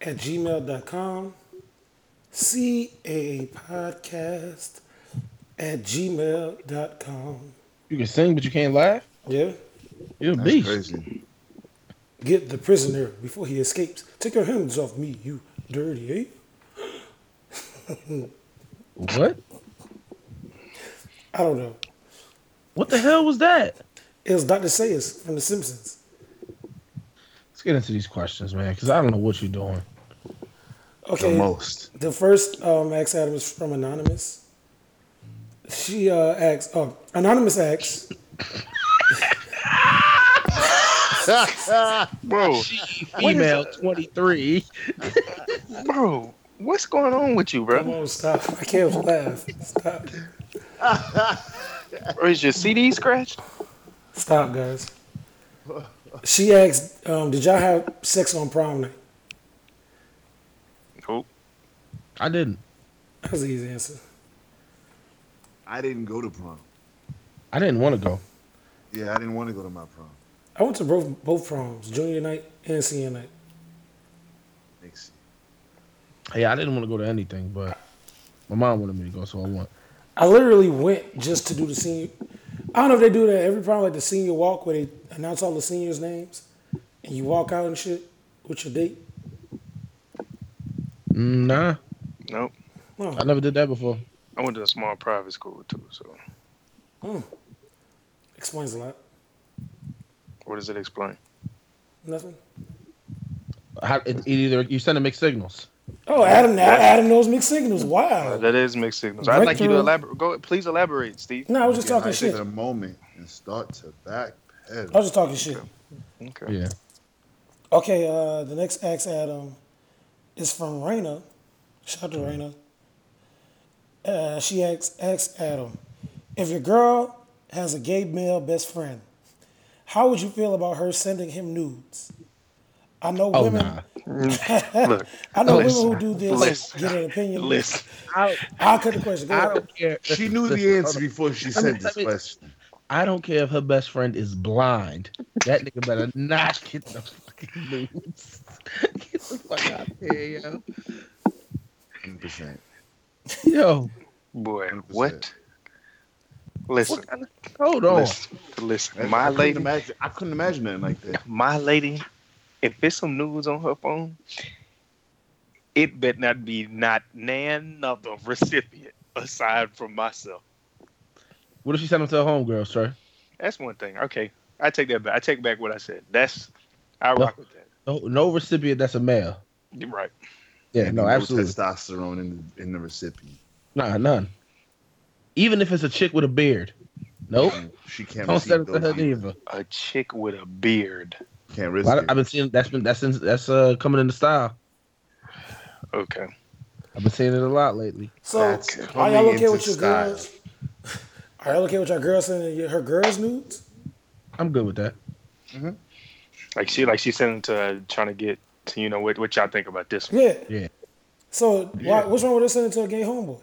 at gmail.com. CAA podcast at gmail.com. You can sing, but you can't laugh. Yeah. You're a That's beast. crazy. Get the prisoner before he escapes. Take your hands off me, you dirty ape. What? I don't know. What the hell was that? It was Dr. Zaius from The Simpsons. Let's get into these questions, man, because I don't know what you're doing. Okay. The Okay. most. The first um, Ask Adam is from Anonymous. She uh, asks, oh, Anonymous asks, Bro, Female 23. bro, what's going on with you, come bro? on, stop. I can't laugh. Stop. Or is your CD scratched? Stop, guys. She asked, um, did y'all have sex on prom night? Nope. I didn't. That was an easy answer. I didn't go to prom. I didn't want to go. Yeah, I didn't want to go to my prom. I went to both both proms, junior night and senior night. Makes Yeah, I didn't want to go to anything, but my mom wanted me to go, so I went. I literally went just to do the senior. I don't know if they do that every prom, like the senior walk where they announce all the seniors' names and you walk out and shit with your date. Mm, Nah, Nope. No, I never did that before. I went to a small private school too, so explains a lot. what does it explain? Nothing. How, it, it either you send a mixed signals. Oh, Adam, Adam knows mixed signals. Wow. That is mixed signals. I'd like you to elaborate. Go, please elaborate, Steve. No, I was just Get talking hyped shit. for the moment and start to back I was just talking shit. Okay. Yeah. Okay, uh, the next Ask Adam is from Raina. Shout out to Raina. Uh, she asks, asks Adam, if your girl has a gay male best friend, how would you feel about her sending him nudes? I know Oh women. nah. Look, I know Listen. women who do this Listen. get an opinion. listen. I, I'll cut the question. Go I ahead. don't care. She knew the answer before she Let me- said this question. I don't care if her best friend is blind. That nigga better not get the fucking news. get the fuck out of here, yo. 100%. Yo, Boy, 100%. what? Listen, what kind of, hold on. listen, listen. I My couldn't lady, Imagine, I couldn't imagine nothing like that. my lady, if there's some news on her phone, it better not be not none other recipient aside from myself. What if she sent them to her homegirl, sir? That's one thing. Okay, I take that back. I take back what I said. That's I rock with that. No, no recipient that's a male. You're right. Yeah, no, absolutely. testosterone in the, in the recipient. Nah, none. Even if it's a chick with a beard. Nope. She can't. Don't send it receive to her either. A chick with a beard. Can't risk Well, I, it. I've been seeing that's been that's in, that's uh coming into style. Okay. I've been seeing it a lot lately. So That's are y'all okay with into your style. girls? Are y'all okay with your girls sending her girls nudes? I'm good with that. Like she like she sent it to uh, trying to get to you know what what y'all think about this one. Yeah. Yeah. So why, what's wrong with her sending to a gay homeboy?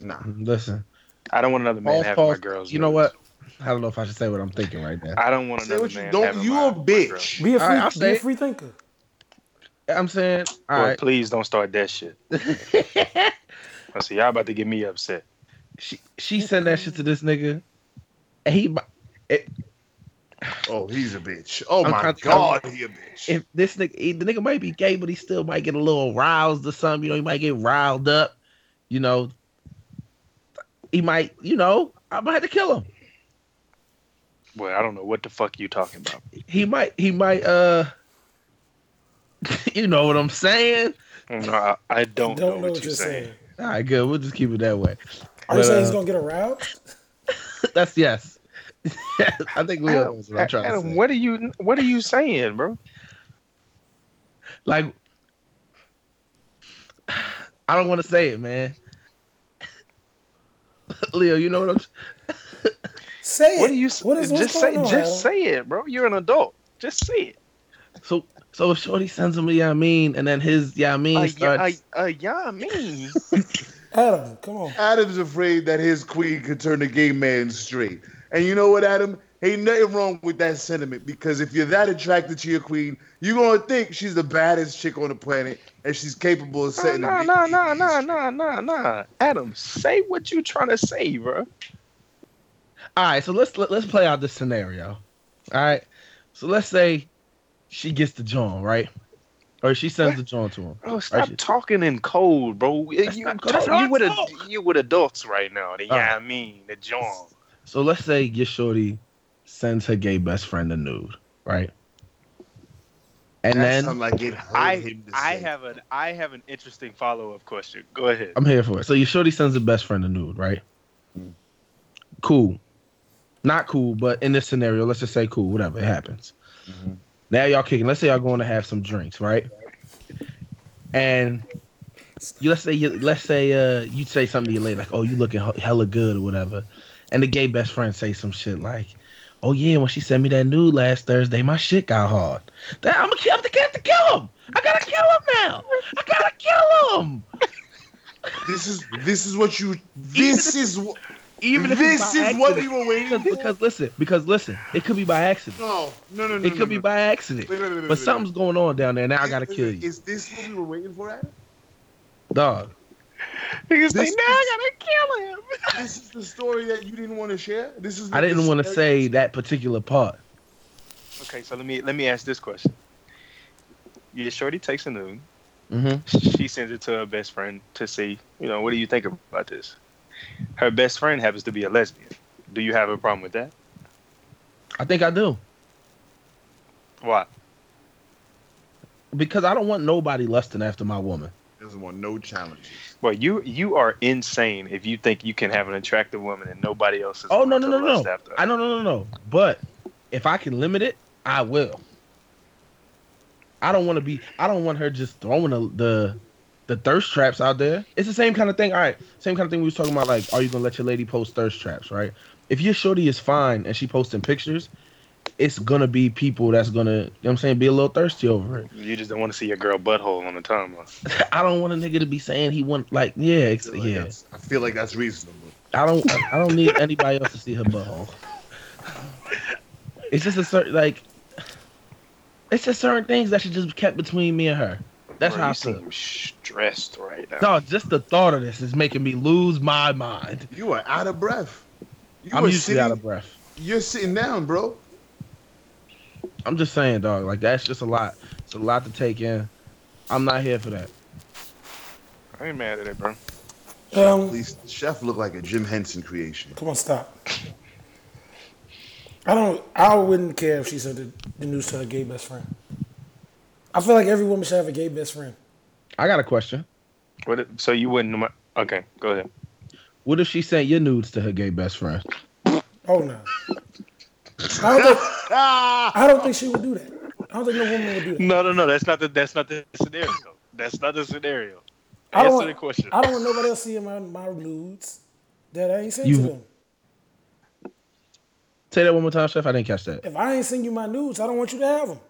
Nah. Listen, I don't want another man pause, having my girls. You know what? I don't know if I should say what I'm thinking right now. I don't want Say another what you man don't. You my, a bitch. Be a free, All right, I'll be a free thinker. I'm saying, all Boy, right. please don't start that shit. I see y'all about to get me upset. She she sent that shit to this nigga, and he. It, Oh, he's a bitch. Oh I'm my trying to- god, he a bitch. if this nigga, he- the nigga might be gay, but he still might get a little roused or something. You know, he might get riled up. You know, he might. You know, I might have to kill him. Boy, I don't know what the fuck you talking about. He might. He might. Uh, you know what I'm saying? No, I, I don't, Don't know, what, you're saying. All right, good. We'll just keep it that way. Are you But, saying uh, he's gonna get aroused? That's yes. I think Leo Adam, knows what I'm trying Adam, to say. what are you what are you saying, bro? Like, I don't want to say it, man. Leo, you know what I'm. Saying? Say it. What are you What is just say on, just Adam? say it, bro. You're an adult. Just say it. So, so if Shorty sends him a yeah, I mean, and then his yeah, I mean Uh, yeah, starts. uh, uh, yeah, I mean. Adam, come on. Adam's afraid that his queen could turn a gay man straight. And you know what, Adam? Ain't nothing wrong with that sentiment because if you're that attracted to your queen, you're gonna think she's the baddest chick on the planet and she's capable of No, setting. no, a no, big- no, no, no, no, no. Adam, say what you trying to say, bro. All right, so let's let, let's play out this scenario. All right, so let's say she gets the John right, or she sends the John to him. Bro, stop shit. talking in code, bro. That's You, not code. talk- That's how you with a, you with adults right now. The, yeah, right. I mean, the John. So let's say your Shorty sends her gay best friend a nude, right? And That then like it I him to I have an I have an interesting follow up question. Go ahead. I'm here for it. So your shorty sends her best friend a nude, right? Cool. Not cool, but in this scenario, let's just say cool, whatever, it happens. Mhm. Now y'all kicking. Let's say y'all going to have some drinks, right? And you let's say you let's say uh you say something to your lady like, oh, you looking hella good or whatever, and the gay best friend say some shit like, oh yeah, when she sent me that nude last Thursday, my shit got hard. That I'm gonna kill, I'm gonna have to kill him. I gotta kill him now. I gotta kill him. This is this is what you. This is what. Even if this is what we were waiting because, for. because listen, because listen, it could be by accident. no, no, no, no. It could no, be no. by accident. Wait, wait, wait, wait, But something's going on down there. Now I gotta Is- kill you, Is this what we were waiting for, Adam? dog. Niggas say, This- now I gotta kill him. This is the story that you didn't want to share. This is. I didn't want to say that particular part. Okay, so let me let me ask this question. Your shorty takes a nude. Mm-hmm. She sends it to her best friend to see, you know, what do you think about this? Her best friend happens to be a lesbian. Do you have a problem with that? I think I do Why? because I don't want nobody lusting after my woman. Doesn't want no challenges. Well, you you are insane if you think you can have an attractive woman and nobody else is. Oh no going no to no no! after her. I no no no no. But if I can limit it, I will. I don't want to be. I don't want her just throwing the, the the thirst traps out there. It's the same kind of thing. All right, same kind of thing we was talking about. Like, are you gonna let your lady post thirst traps? Right? If your shorty is fine and she posting pictures, it's gonna be people that's gonna, you know what I'm saying, be a little thirsty over it. You just don't want to see your girl butthole on the timeline. I don't want a nigga to be saying he want like, yeah, I feel like yeah. that's- I feel like that's reasonable. I don't I don't need anybody else to see her butthole. It's just a certain like it's just certain things that should just be kept between me and her. That's Bro, how I you feel. seem stressed right now. No, just the thought of this is making me lose my mind. You are out of breath. You I'm usually sitting, out of breath. You're sitting down, bro. I'm just saying, dog. Like that's just a lot. It's a lot to take in. I'm not here for that. I ain't mad at it, bro. Um, Please, chef look like a Jim Henson creation. come on, stop. I don't. I wouldn't care if she said the, the news to her gay best friend. I feel like every woman should have a gay best friend. I got a question. What? if- So you wouldn't? Okay, go ahead. What if she sent your nudes to her gay best friend? Oh no. I don't, think, I don't think she would do that. I don't think no woman would do that. No, no, no. That's not the. That's not the scenario. That's not the scenario. I don't, Answer want, the question. I don't want nobody else seeing my, my nudes that I ain't sent to them. Say that one more time, Chef. I didn't catch that. If I ain't send you my nudes, I don't want you to have them.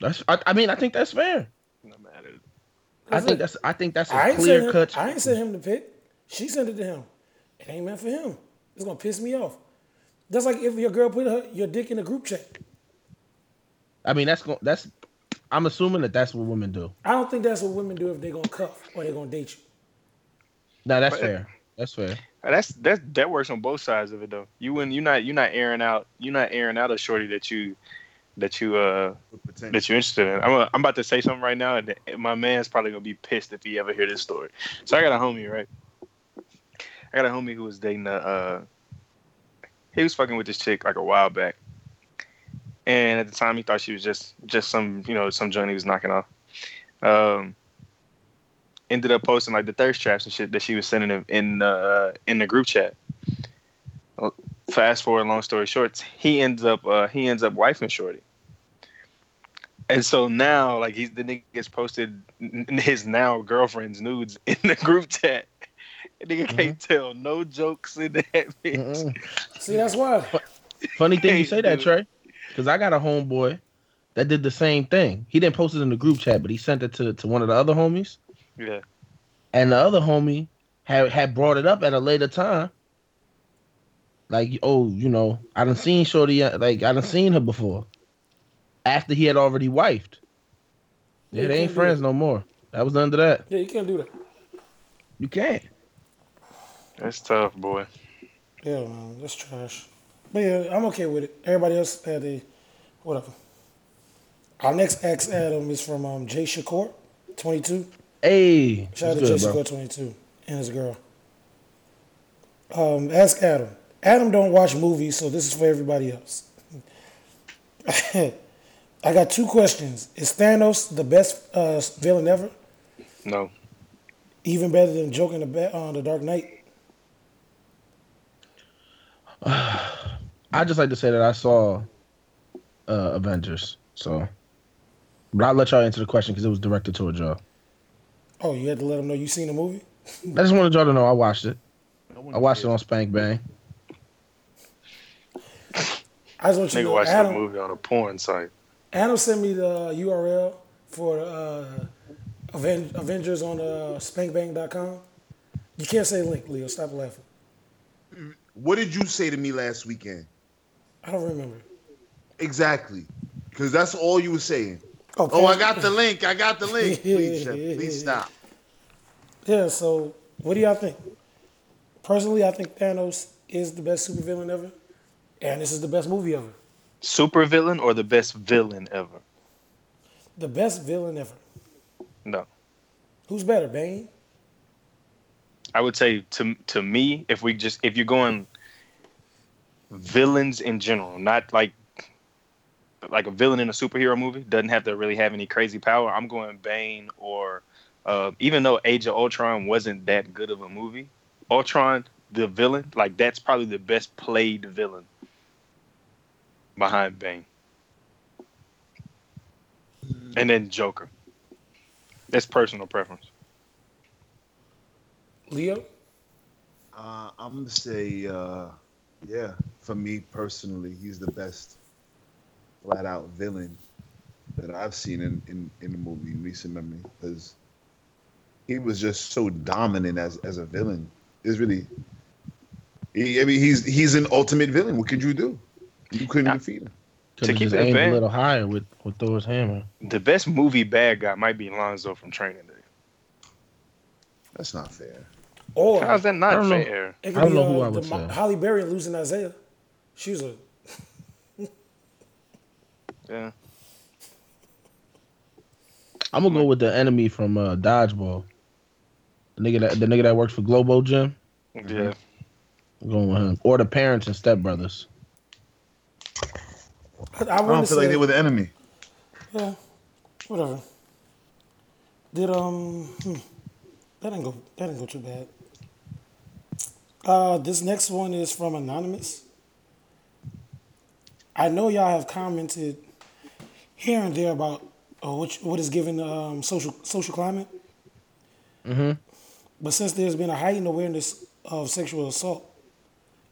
That's. I, I mean, I think that's fair. No matter. I think that's. I think that's I a ain't clear him, cut. I ain't sent him the pic. She sent it to him. It ain't meant for him. It's gonna piss me off. That's like if your girl put her your dick in a group chat. I mean, that's going. That's. I'm assuming that that's what women do. I don't think that's what women do if they're gonna cuff or they're gonna date you. No, that's But- fair. That's fair. That's that that works on both sides of it though. You wouldn't you're not you're not airing out you're not airing out a shorty that you that you uh that you're interested in. I'm i I'm about to say something right now, and my man's probably gonna be pissed if he ever hear this story. So I got a homie, right? I got a homie who was dating a. Uh, he was fucking with this chick like a while back, and at the time he thought she was just just some you know some joint he was knocking off. Um, ended up posting like the thirst traps and shit that she was sending him in uh, in the group chat. Fast forward, long story short, he ends up uh, he ends up wifing shorty. And so now, like he's the nigga gets posted his now girlfriend's nudes in the group chat. And nigga can't tell no jokes in that bitch. Mm-mm. See, that's why. Funny thing you say that. Trey, because I got a homeboy that did the same thing. He didn't post it in the group chat, but he sent it to to one of the other homies, Yeah, and the other homie had had brought it up at a later time. Like, oh, you know, I done seen Shorty, uh, like I done seen her before. After he had already wifed. Yeah, Yeah, they ain't friends no more. That was under that. Yeah, you can't do that. You can't. That's tough, boy. Yeah, man, that's trash. But yeah, I'm okay with it. Everybody else had a whatever. Our next ex Adam is from um, Jay Shakur, 22. Hey, Shout out to good, Jay bro? Shakur, 22, and his girl. Um, ask Adam. Adam don't watch movies, so this is for everybody else. I got two questions. Is Thanos the best uh, villain ever? No, Even better than Joker in the, uh, the Dark Knight? I just like to say that I saw uh, Avengers, so. But I'll let y'all answer the question because it was directed towards y'all. Oh, you had to let them know you seen the movie? I just wanted y'all to know I watched it. No I watched it on Spank Bang. I just want you to nigga know watched Adam, the movie on a porn site. Adam sent me the URL for uh, Aven- Avengers on uh, spankbang.com. You can't say link, Leo. Stop laughing. What did you say to me last weekend? I don't remember. Exactly. Because that's all you were saying. Oh, Oh, I got the link. I got the link. Please, Chef, please stop. Yeah, so what do y'all think? Personally, I think Thanos is the best supervillain ever, and this is the best movie ever. Super villain or the best villain ever? The best villain ever. No. Who's better, Bane? I would say to to me, if we just if you're going villains in general, not like like a villain in a superhero movie doesn't have to really have any crazy power. I'm going Bane or uh, even though Age of Ultron wasn't that good of a movie, Ultron the villain like that's probably the best played villain behind Bane, and then Joker. That's personal preference. Leo? Uh, I'm gonna say, uh, yeah. For me personally, he's the best flat out villain that I've seen in in, in the movie in recent memory because he was just so dominant as as a villain. It's really, he, I mean, he's he's an ultimate villain. What could you do? You couldn't Yeah. defeat him. Could To have keep it a a little higher with, with Thor's hammer. The best movie bad guy might be Lonzo from Training Day. That's not fair. Or How's that I not don't know. it could I don't be know who uh, I would the say. Halle Berry losing Isaiah. She was a Yeah. I'm gonna go with the enemy from uh, Dodgeball. The nigga that the nigga that works for Globo Gym. Yeah. I'm going with him. Or the parents and stepbrothers. I, I I don't feel say like they were the enemy. Yeah, whatever. Did um, hmm, that didn't go. That didn't go too bad. Uh, this next one is from Anonymous. I know y'all have commented here and there about uh, what, what is given um, social social climate. Mm-hmm. But since there's been a heightened awareness of sexual assault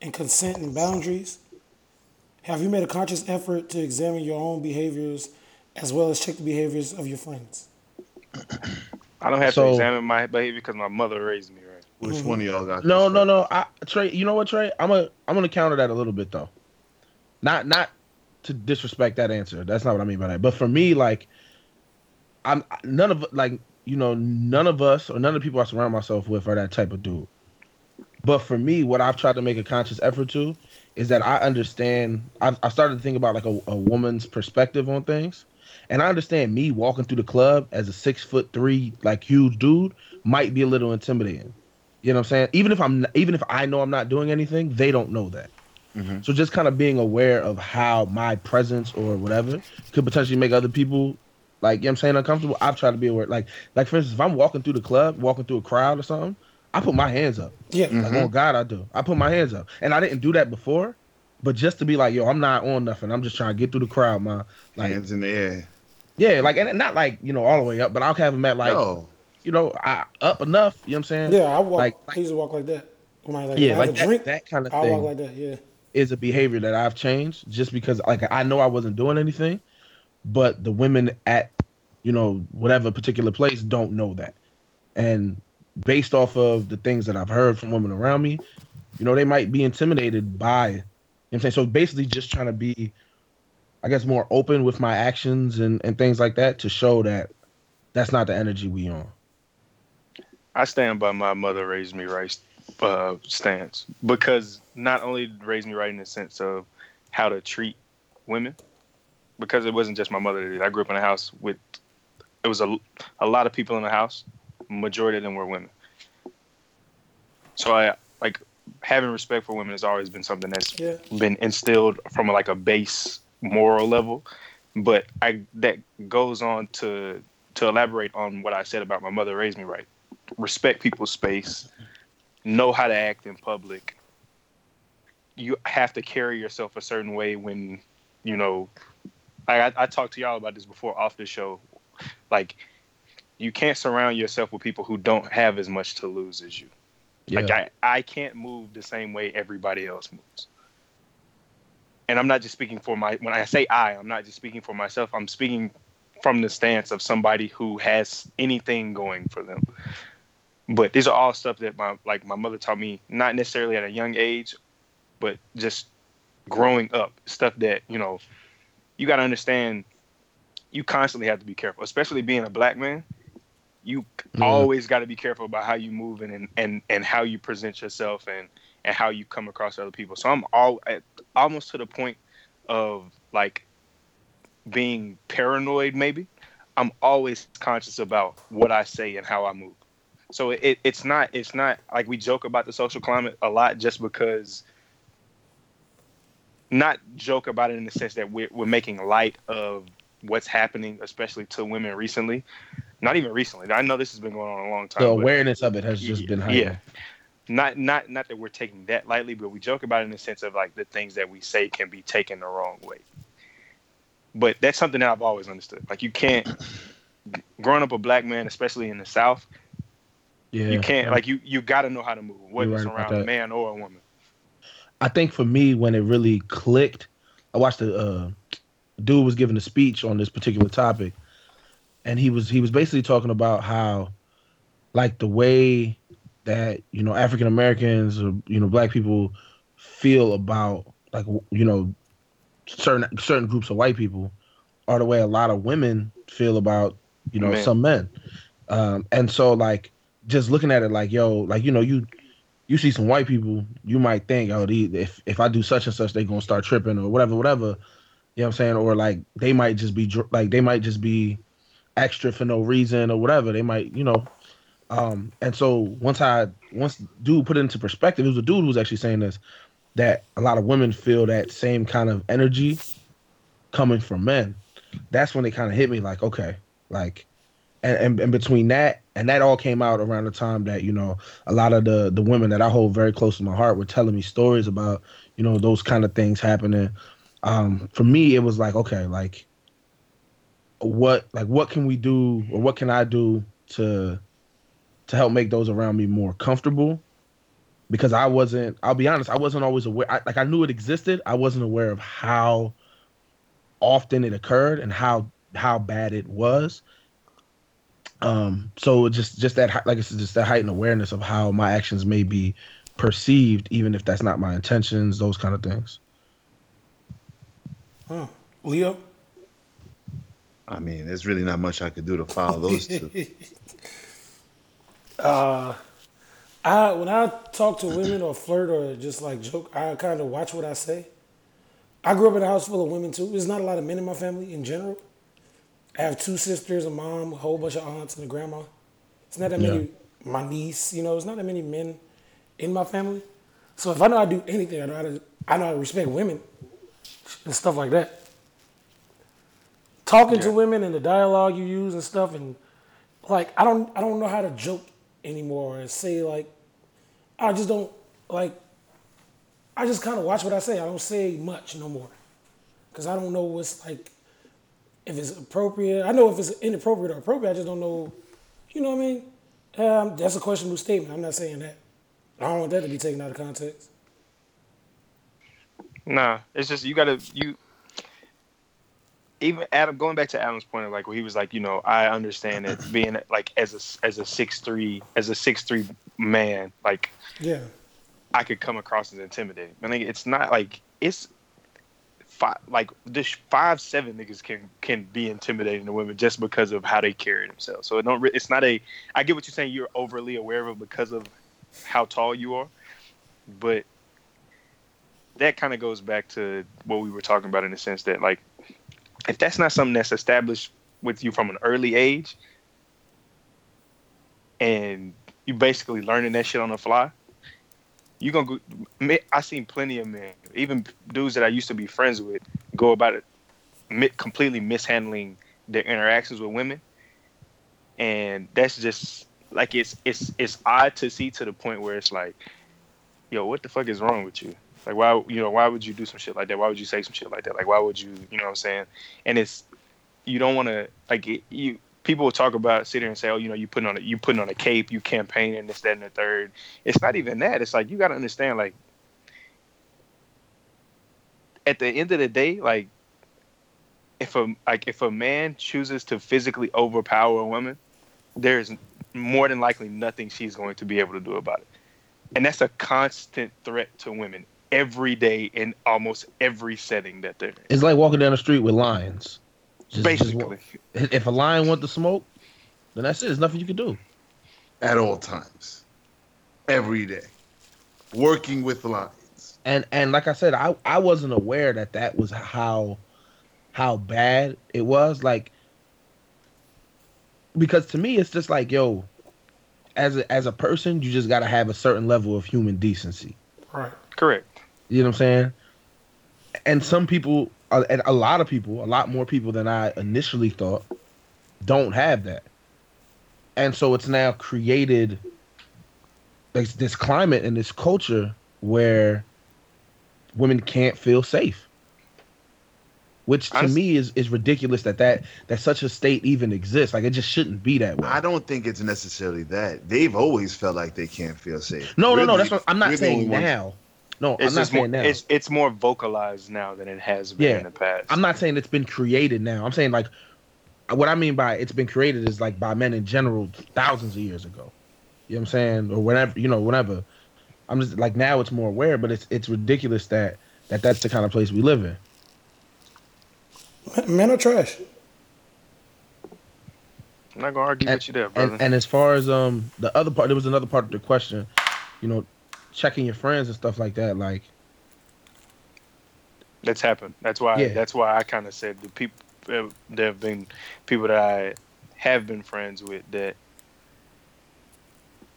and consent and boundaries, have you made a conscious effort to examine your own behaviors as well as check the behaviors of your friends? I don't have So- to examine my behavior because my mother raised me Which mm-hmm. one of y'all got? No, no, no. I, Trey, you know what, Trey? I'm a, I'm gonna counter that a little bit though. Not, not to disrespect that answer. That's not what I mean by that. But for me, like, I'm none of like you know none of us or none of the people I surround myself with are that type of dude. But for me, what I've tried to make a conscious effort to is that I understand. I've, I started to think about like a, a woman's perspective on things, and I understand me walking through the club as a six foot three like huge dude might be a little intimidating. You know what I'm saying? Even if I'm even if I know I'm not doing anything, they don't know that. Mm-hmm. So just kind of being aware of how my presence or whatever could potentially make other people like you know what I'm saying uncomfortable. I've tried to be aware. Like like for instance, if I'm walking through the club, walking through a crowd or something, I put my hands up. Yeah. Like, mm-hmm. oh God, I do. I put my hands up, and I didn't do that before, but just to be like, yo, I'm not on nothing. I'm just trying to get through the crowd, man. Like, Hands in the air. yeah, like, and not like you know all the way up, but I'll have them at like, Yo, you know, I, up enough. You know what I'm saying? Yeah, I walk. Like- I used to walk like that. When I like, Yeah, I like that- drink, that kind of I thing. walk like that. Yeah. is a behavior that I've changed just because like I know I wasn't doing anything, but the women at you know whatever particular place don't know that. And based off of the things that I've heard from women around me, you know, they might be intimidated by you know what I'm saying. So basically just trying to be I guess more open with my actions and, and things like that to show that that's not the energy we on. I stand by my mother raised me right uh, stance because not only raised me right in the sense of how to treat women, because it wasn't just my mother that did. I grew up in a house with it was a, a lot of people in the house. Majority of them were women. So I like having respect for women has always been something that's Yeah. been instilled from like a base moral level. But I that goes on to to elaborate on what I said about my mother raised me right. Respect people's space, know how to act in public. You have to carry yourself a certain way when, you know, I, I, talked to y'all about this before off the show. Like, you can't surround yourself with people who don't have as much to lose as you. Like I, I can't move the same way everybody else moves. And I'm not just speaking for my when I say I, I'm not just speaking for myself. I'm speaking from the stance of somebody who has anything going for them. But these are all stuff that my like my mother taught me, not necessarily at a young age, but just growing up. Stuff that, you know, you gotta understand you constantly have to be careful, especially being a black man you Yeah. always got to be careful about how you move and, and and and how you present yourself and and how you come across other people. So I'm all at, almost to the point of like being paranoid. Maybe I'm always conscious about what I say and how I move. So it, it's not it's not like we joke about the social climate a lot just because. Not joke about it in the sense that we're we're making light of what's happening, especially to women recently. Not even recently. I know this has been going on a long time. the but- awareness of it has just been heightened. yeah. Not not not that we're taking that lightly, but we joke about it in the sense of like the things that we say can be taken the wrong way. But that's something that I've always understood. Like you can't growing up a black man, especially in the South, Yeah. you can't like you you gotta know how to move, whether You're it's around a man or a woman. I think for me, when it really clicked, I watched a uh, dude was giving a speech on this particular topic, and he was he was basically talking about how, like the way that you know African Americans or you know Black people feel about like you know certain certain groups of white people are the way a lot of women feel about you know Men. some men, um, and so like just looking at it like yo like you know you you see some white people, you might think, oh, these, if if I do such and such, they gonna start tripping or whatever, whatever. You know what I'm saying? Or like they might just be like they might just be extra for no reason or whatever. They might, you know. Um, and so once I once dude put it into perspective, it was a dude who was actually saying this that a lot of women feel that same kind of energy coming from men. That's when it kind of hit me like, okay, like and, and and between that and that all came out around the time that you know a lot of the the women that I hold very close to my heart were telling me stories about you know those kind of things happening. Um, for me, it was like okay, like what like what can we do or what can I do to to help make those around me more comfortable? Because I wasn't I'll be honest I wasn't always aware I, like I knew it existed. I wasn't aware of how often it occurred and how how bad it was um so just just that like I said, just that heightened awareness of how my actions may be perceived even if that's not my intentions those kind of things Huh. Leo? I mean, there's really not much I could do to follow those two. Uh, I when I talk to women or flirt or just like joke, I kind of watch what I say. I grew up in a house full of women too. There's not a lot of men in my family in general. I have two sisters, a mom, a whole bunch of aunts, and a grandma. It's not that many. My niece, you know, it's not that many men in my family. So if I know I do anything, I know how to. I know how to respect women and stuff like that. Talking to women and the dialogue you use and stuff, and like I don't, I don't know how to joke anymore and say like, I just don't like. I just kind of watch what I say. I don't say much no more, cause I don't know what's like, if it's appropriate. I know if it's inappropriate or appropriate. I just don't know. You know what I mean? Um, that's a questionable statement. I'm not saying that. I don't want that to be taken out of context. Nah, it's just you gotta you. Even Adam, going back to Adam's point of like where he was like, you know, I understand that being like as a as a six three as a six three man, like Yeah. I could come across as intimidating. I think it's not like it's five like this five seven niggas can can be intimidating to women just because of how they carry themselves. So it don't it's not a I get what you're saying. You're overly aware of because of how tall you are, but that kind of goes back to what we were talking about in the sense that like if that's not something that's established with you from an early age and you're basically learning that shit on the fly you gonna go i seen plenty of men even dudes that i used to be friends with go about it completely mishandling their interactions with women. And that's just like it's it's it's odd to see to the point where it's like yo what the fuck is wrong with you? Like why you know why would you do some shit like that? Why would you say some shit like that? Like why would you you know what i'm saying? And it's you don't want to like it, you people will talk about sit here and say oh you know you putting on a you putting on a cape you campaigning this that and the third. It's not even that. It's like you got to understand like at the end of the day like if a like if a man chooses to physically overpower a woman there's more than likely nothing she's going to be able to do about it. And that's a constant threat to women every day in almost every setting that they're in. it's like walking down the street with lions Just- just basically if a lion want to smoke then that's it there's nothing you can do At all times. Every day. Working with lions. and and like I said, I I wasn't aware that that was how how bad it was. Like because to me, it's just like yo, as a, as a person, you just got to have a certain level of human decency. Right. correct You know what I'm saying? And some people, and a lot of people, a lot more people than I initially thought, don't have that. And so it's now created like this climate and this culture where women can't feel safe. Which to me is is ridiculous that that that such a state even exists. Like it just shouldn't be that way. I don't think it's necessarily that. They've always felt like they can't feel safe. no, no, no. That's what I'm not saying only ones- now. No, it's I'm not just more saying now. it's it's more vocalized now than it has been Yeah. in the past I'm not saying it's been created now. I'm saying like what I mean by it's been created is like by men in general thousands of years ago. You know what I'm saying? Or whatever, you know, whatever. I'm just like now it's more aware, but it's it's ridiculous that that that's the kind of place we live in. Men are trash. i'm not gonna argue And, with you there brother and, and as far as um the other part, there was another part of the question, you know, checking your friends and stuff like that. Like, that's happened that's why Yeah. that's why i kind of said the people uh, there have been people that i have been friends with that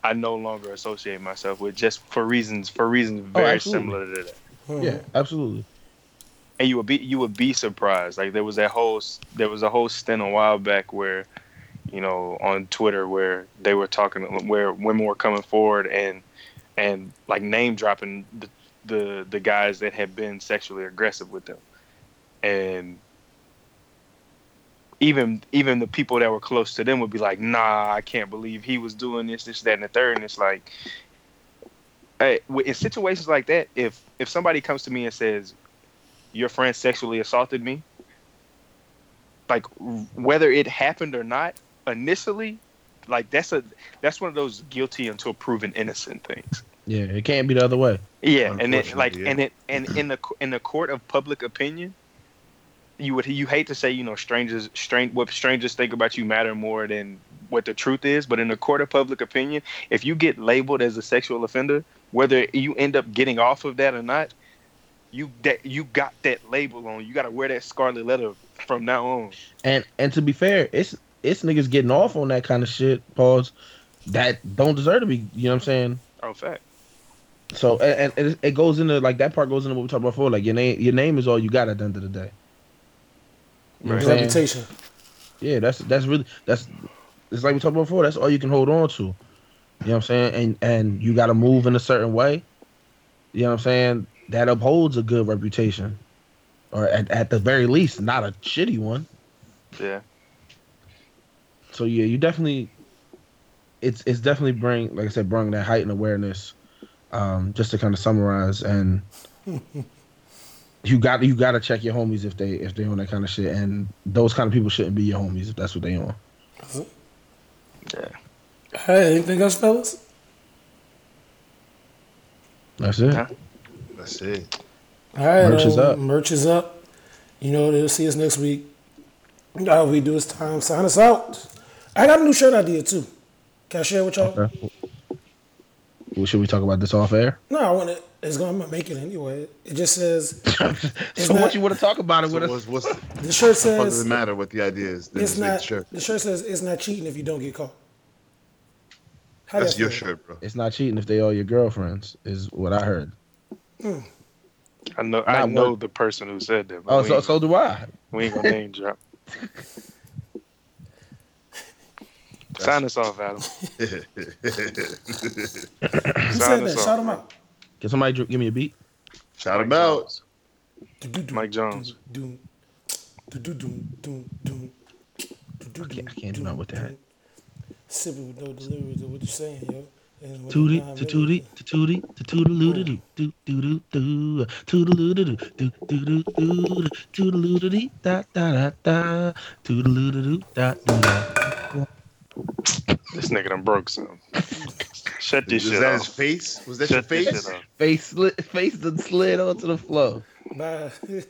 i no longer associate myself with just for reasons for reasons Oh, very absolutely. similar to that Hmm. yeah, absolutely. and you would be you would be surprised. Like there was that whole there was a whole stint a while back where you know, on Twitter where they were talking, where women were coming forward and and like name dropping the the, the guys that had been sexually aggressive with them, and even even the people that were close to them would be like, "Nah, I can't believe he was doing this, this, that, and the third. And it's like, hey, in situations like that, if if somebody comes to me and says, "Your friend sexually assaulted me," like whether it happened or not, initially, like that's a that's one of those guilty until proven innocent things. Yeah, it can't be the other way. Yeah, and it like yeah. and it and in the in the court of public opinion, you would you hate to say you know strangers strange what strangers think about you matter more than what the truth is, but in the court of public opinion, if you get labeled as a sexual offender, whether you end up getting off of that or not, you that you got that label on. You got to wear that scarlet letter from now on. And and to be fair, it's it's niggas getting off on that kind of shit. Pause. That don't deserve to be. You know what I'm saying? Oh, fact. So and, and it- it goes into like that part goes into what we talked about before. Like your name, your name is all you got at the end of the day. You know what Reputation. Yeah, that's that's really that's it's like we talked about before. That's all you can hold on to. You know what I'm saying? And and you got to move in a certain way. You know what I'm saying? That upholds a good reputation, or at, at the very least, not a shitty one. Yeah. So yeah, you definitely. It's it's definitely bring like I said, bring that heightened awareness. Um, just to kind of summarize, and you got you got to check your homies if they if they on that kind of shit, and those kind of people shouldn't be your homies if that's what they on. Yeah. Hey, anything else, fellas? That's it. Yeah. That's it. All right, Merch is um, up. Merch is up. You know, they'll see us next week. All we do is time sign us out. I got a new shirt idea too. Can I share with y'all? Okay. Well, should we talk about this off air? No, I want to. It's gonna make it anyway. It just says so not- what you want to talk about it So with us? what's, what's the the shirt fuck does says it matter what the idea is? It's not. the shirt. The shirt says it's not cheating if you don't get caught. How That's that your shirt, bro. It's not cheating if they all your girlfriends, is what I heard. Hmm. I know. I Not know work. the person who said that. Oh, so so do I. We ain't gonna name drop. Sign us off, Adam. Who Sign said us that? off, Shout him out. Can somebody dr- give me a beat? Shout him out. Mike Jones. I can't- I can't do nothing with that. Sipping with no delivery to what you saying, yo. And when Tootie, I'm to tootie, to tootie, to toodaloo doo doo doo doo doo toodaloo doo doo doo doo doo toodaloo doo dee da da da da toodaloo doo doo da da da. This nigga done broke some. Shut this Was shit that his off. face? Was that your Shut this face? Face slid, face done slid onto the floor. Bye.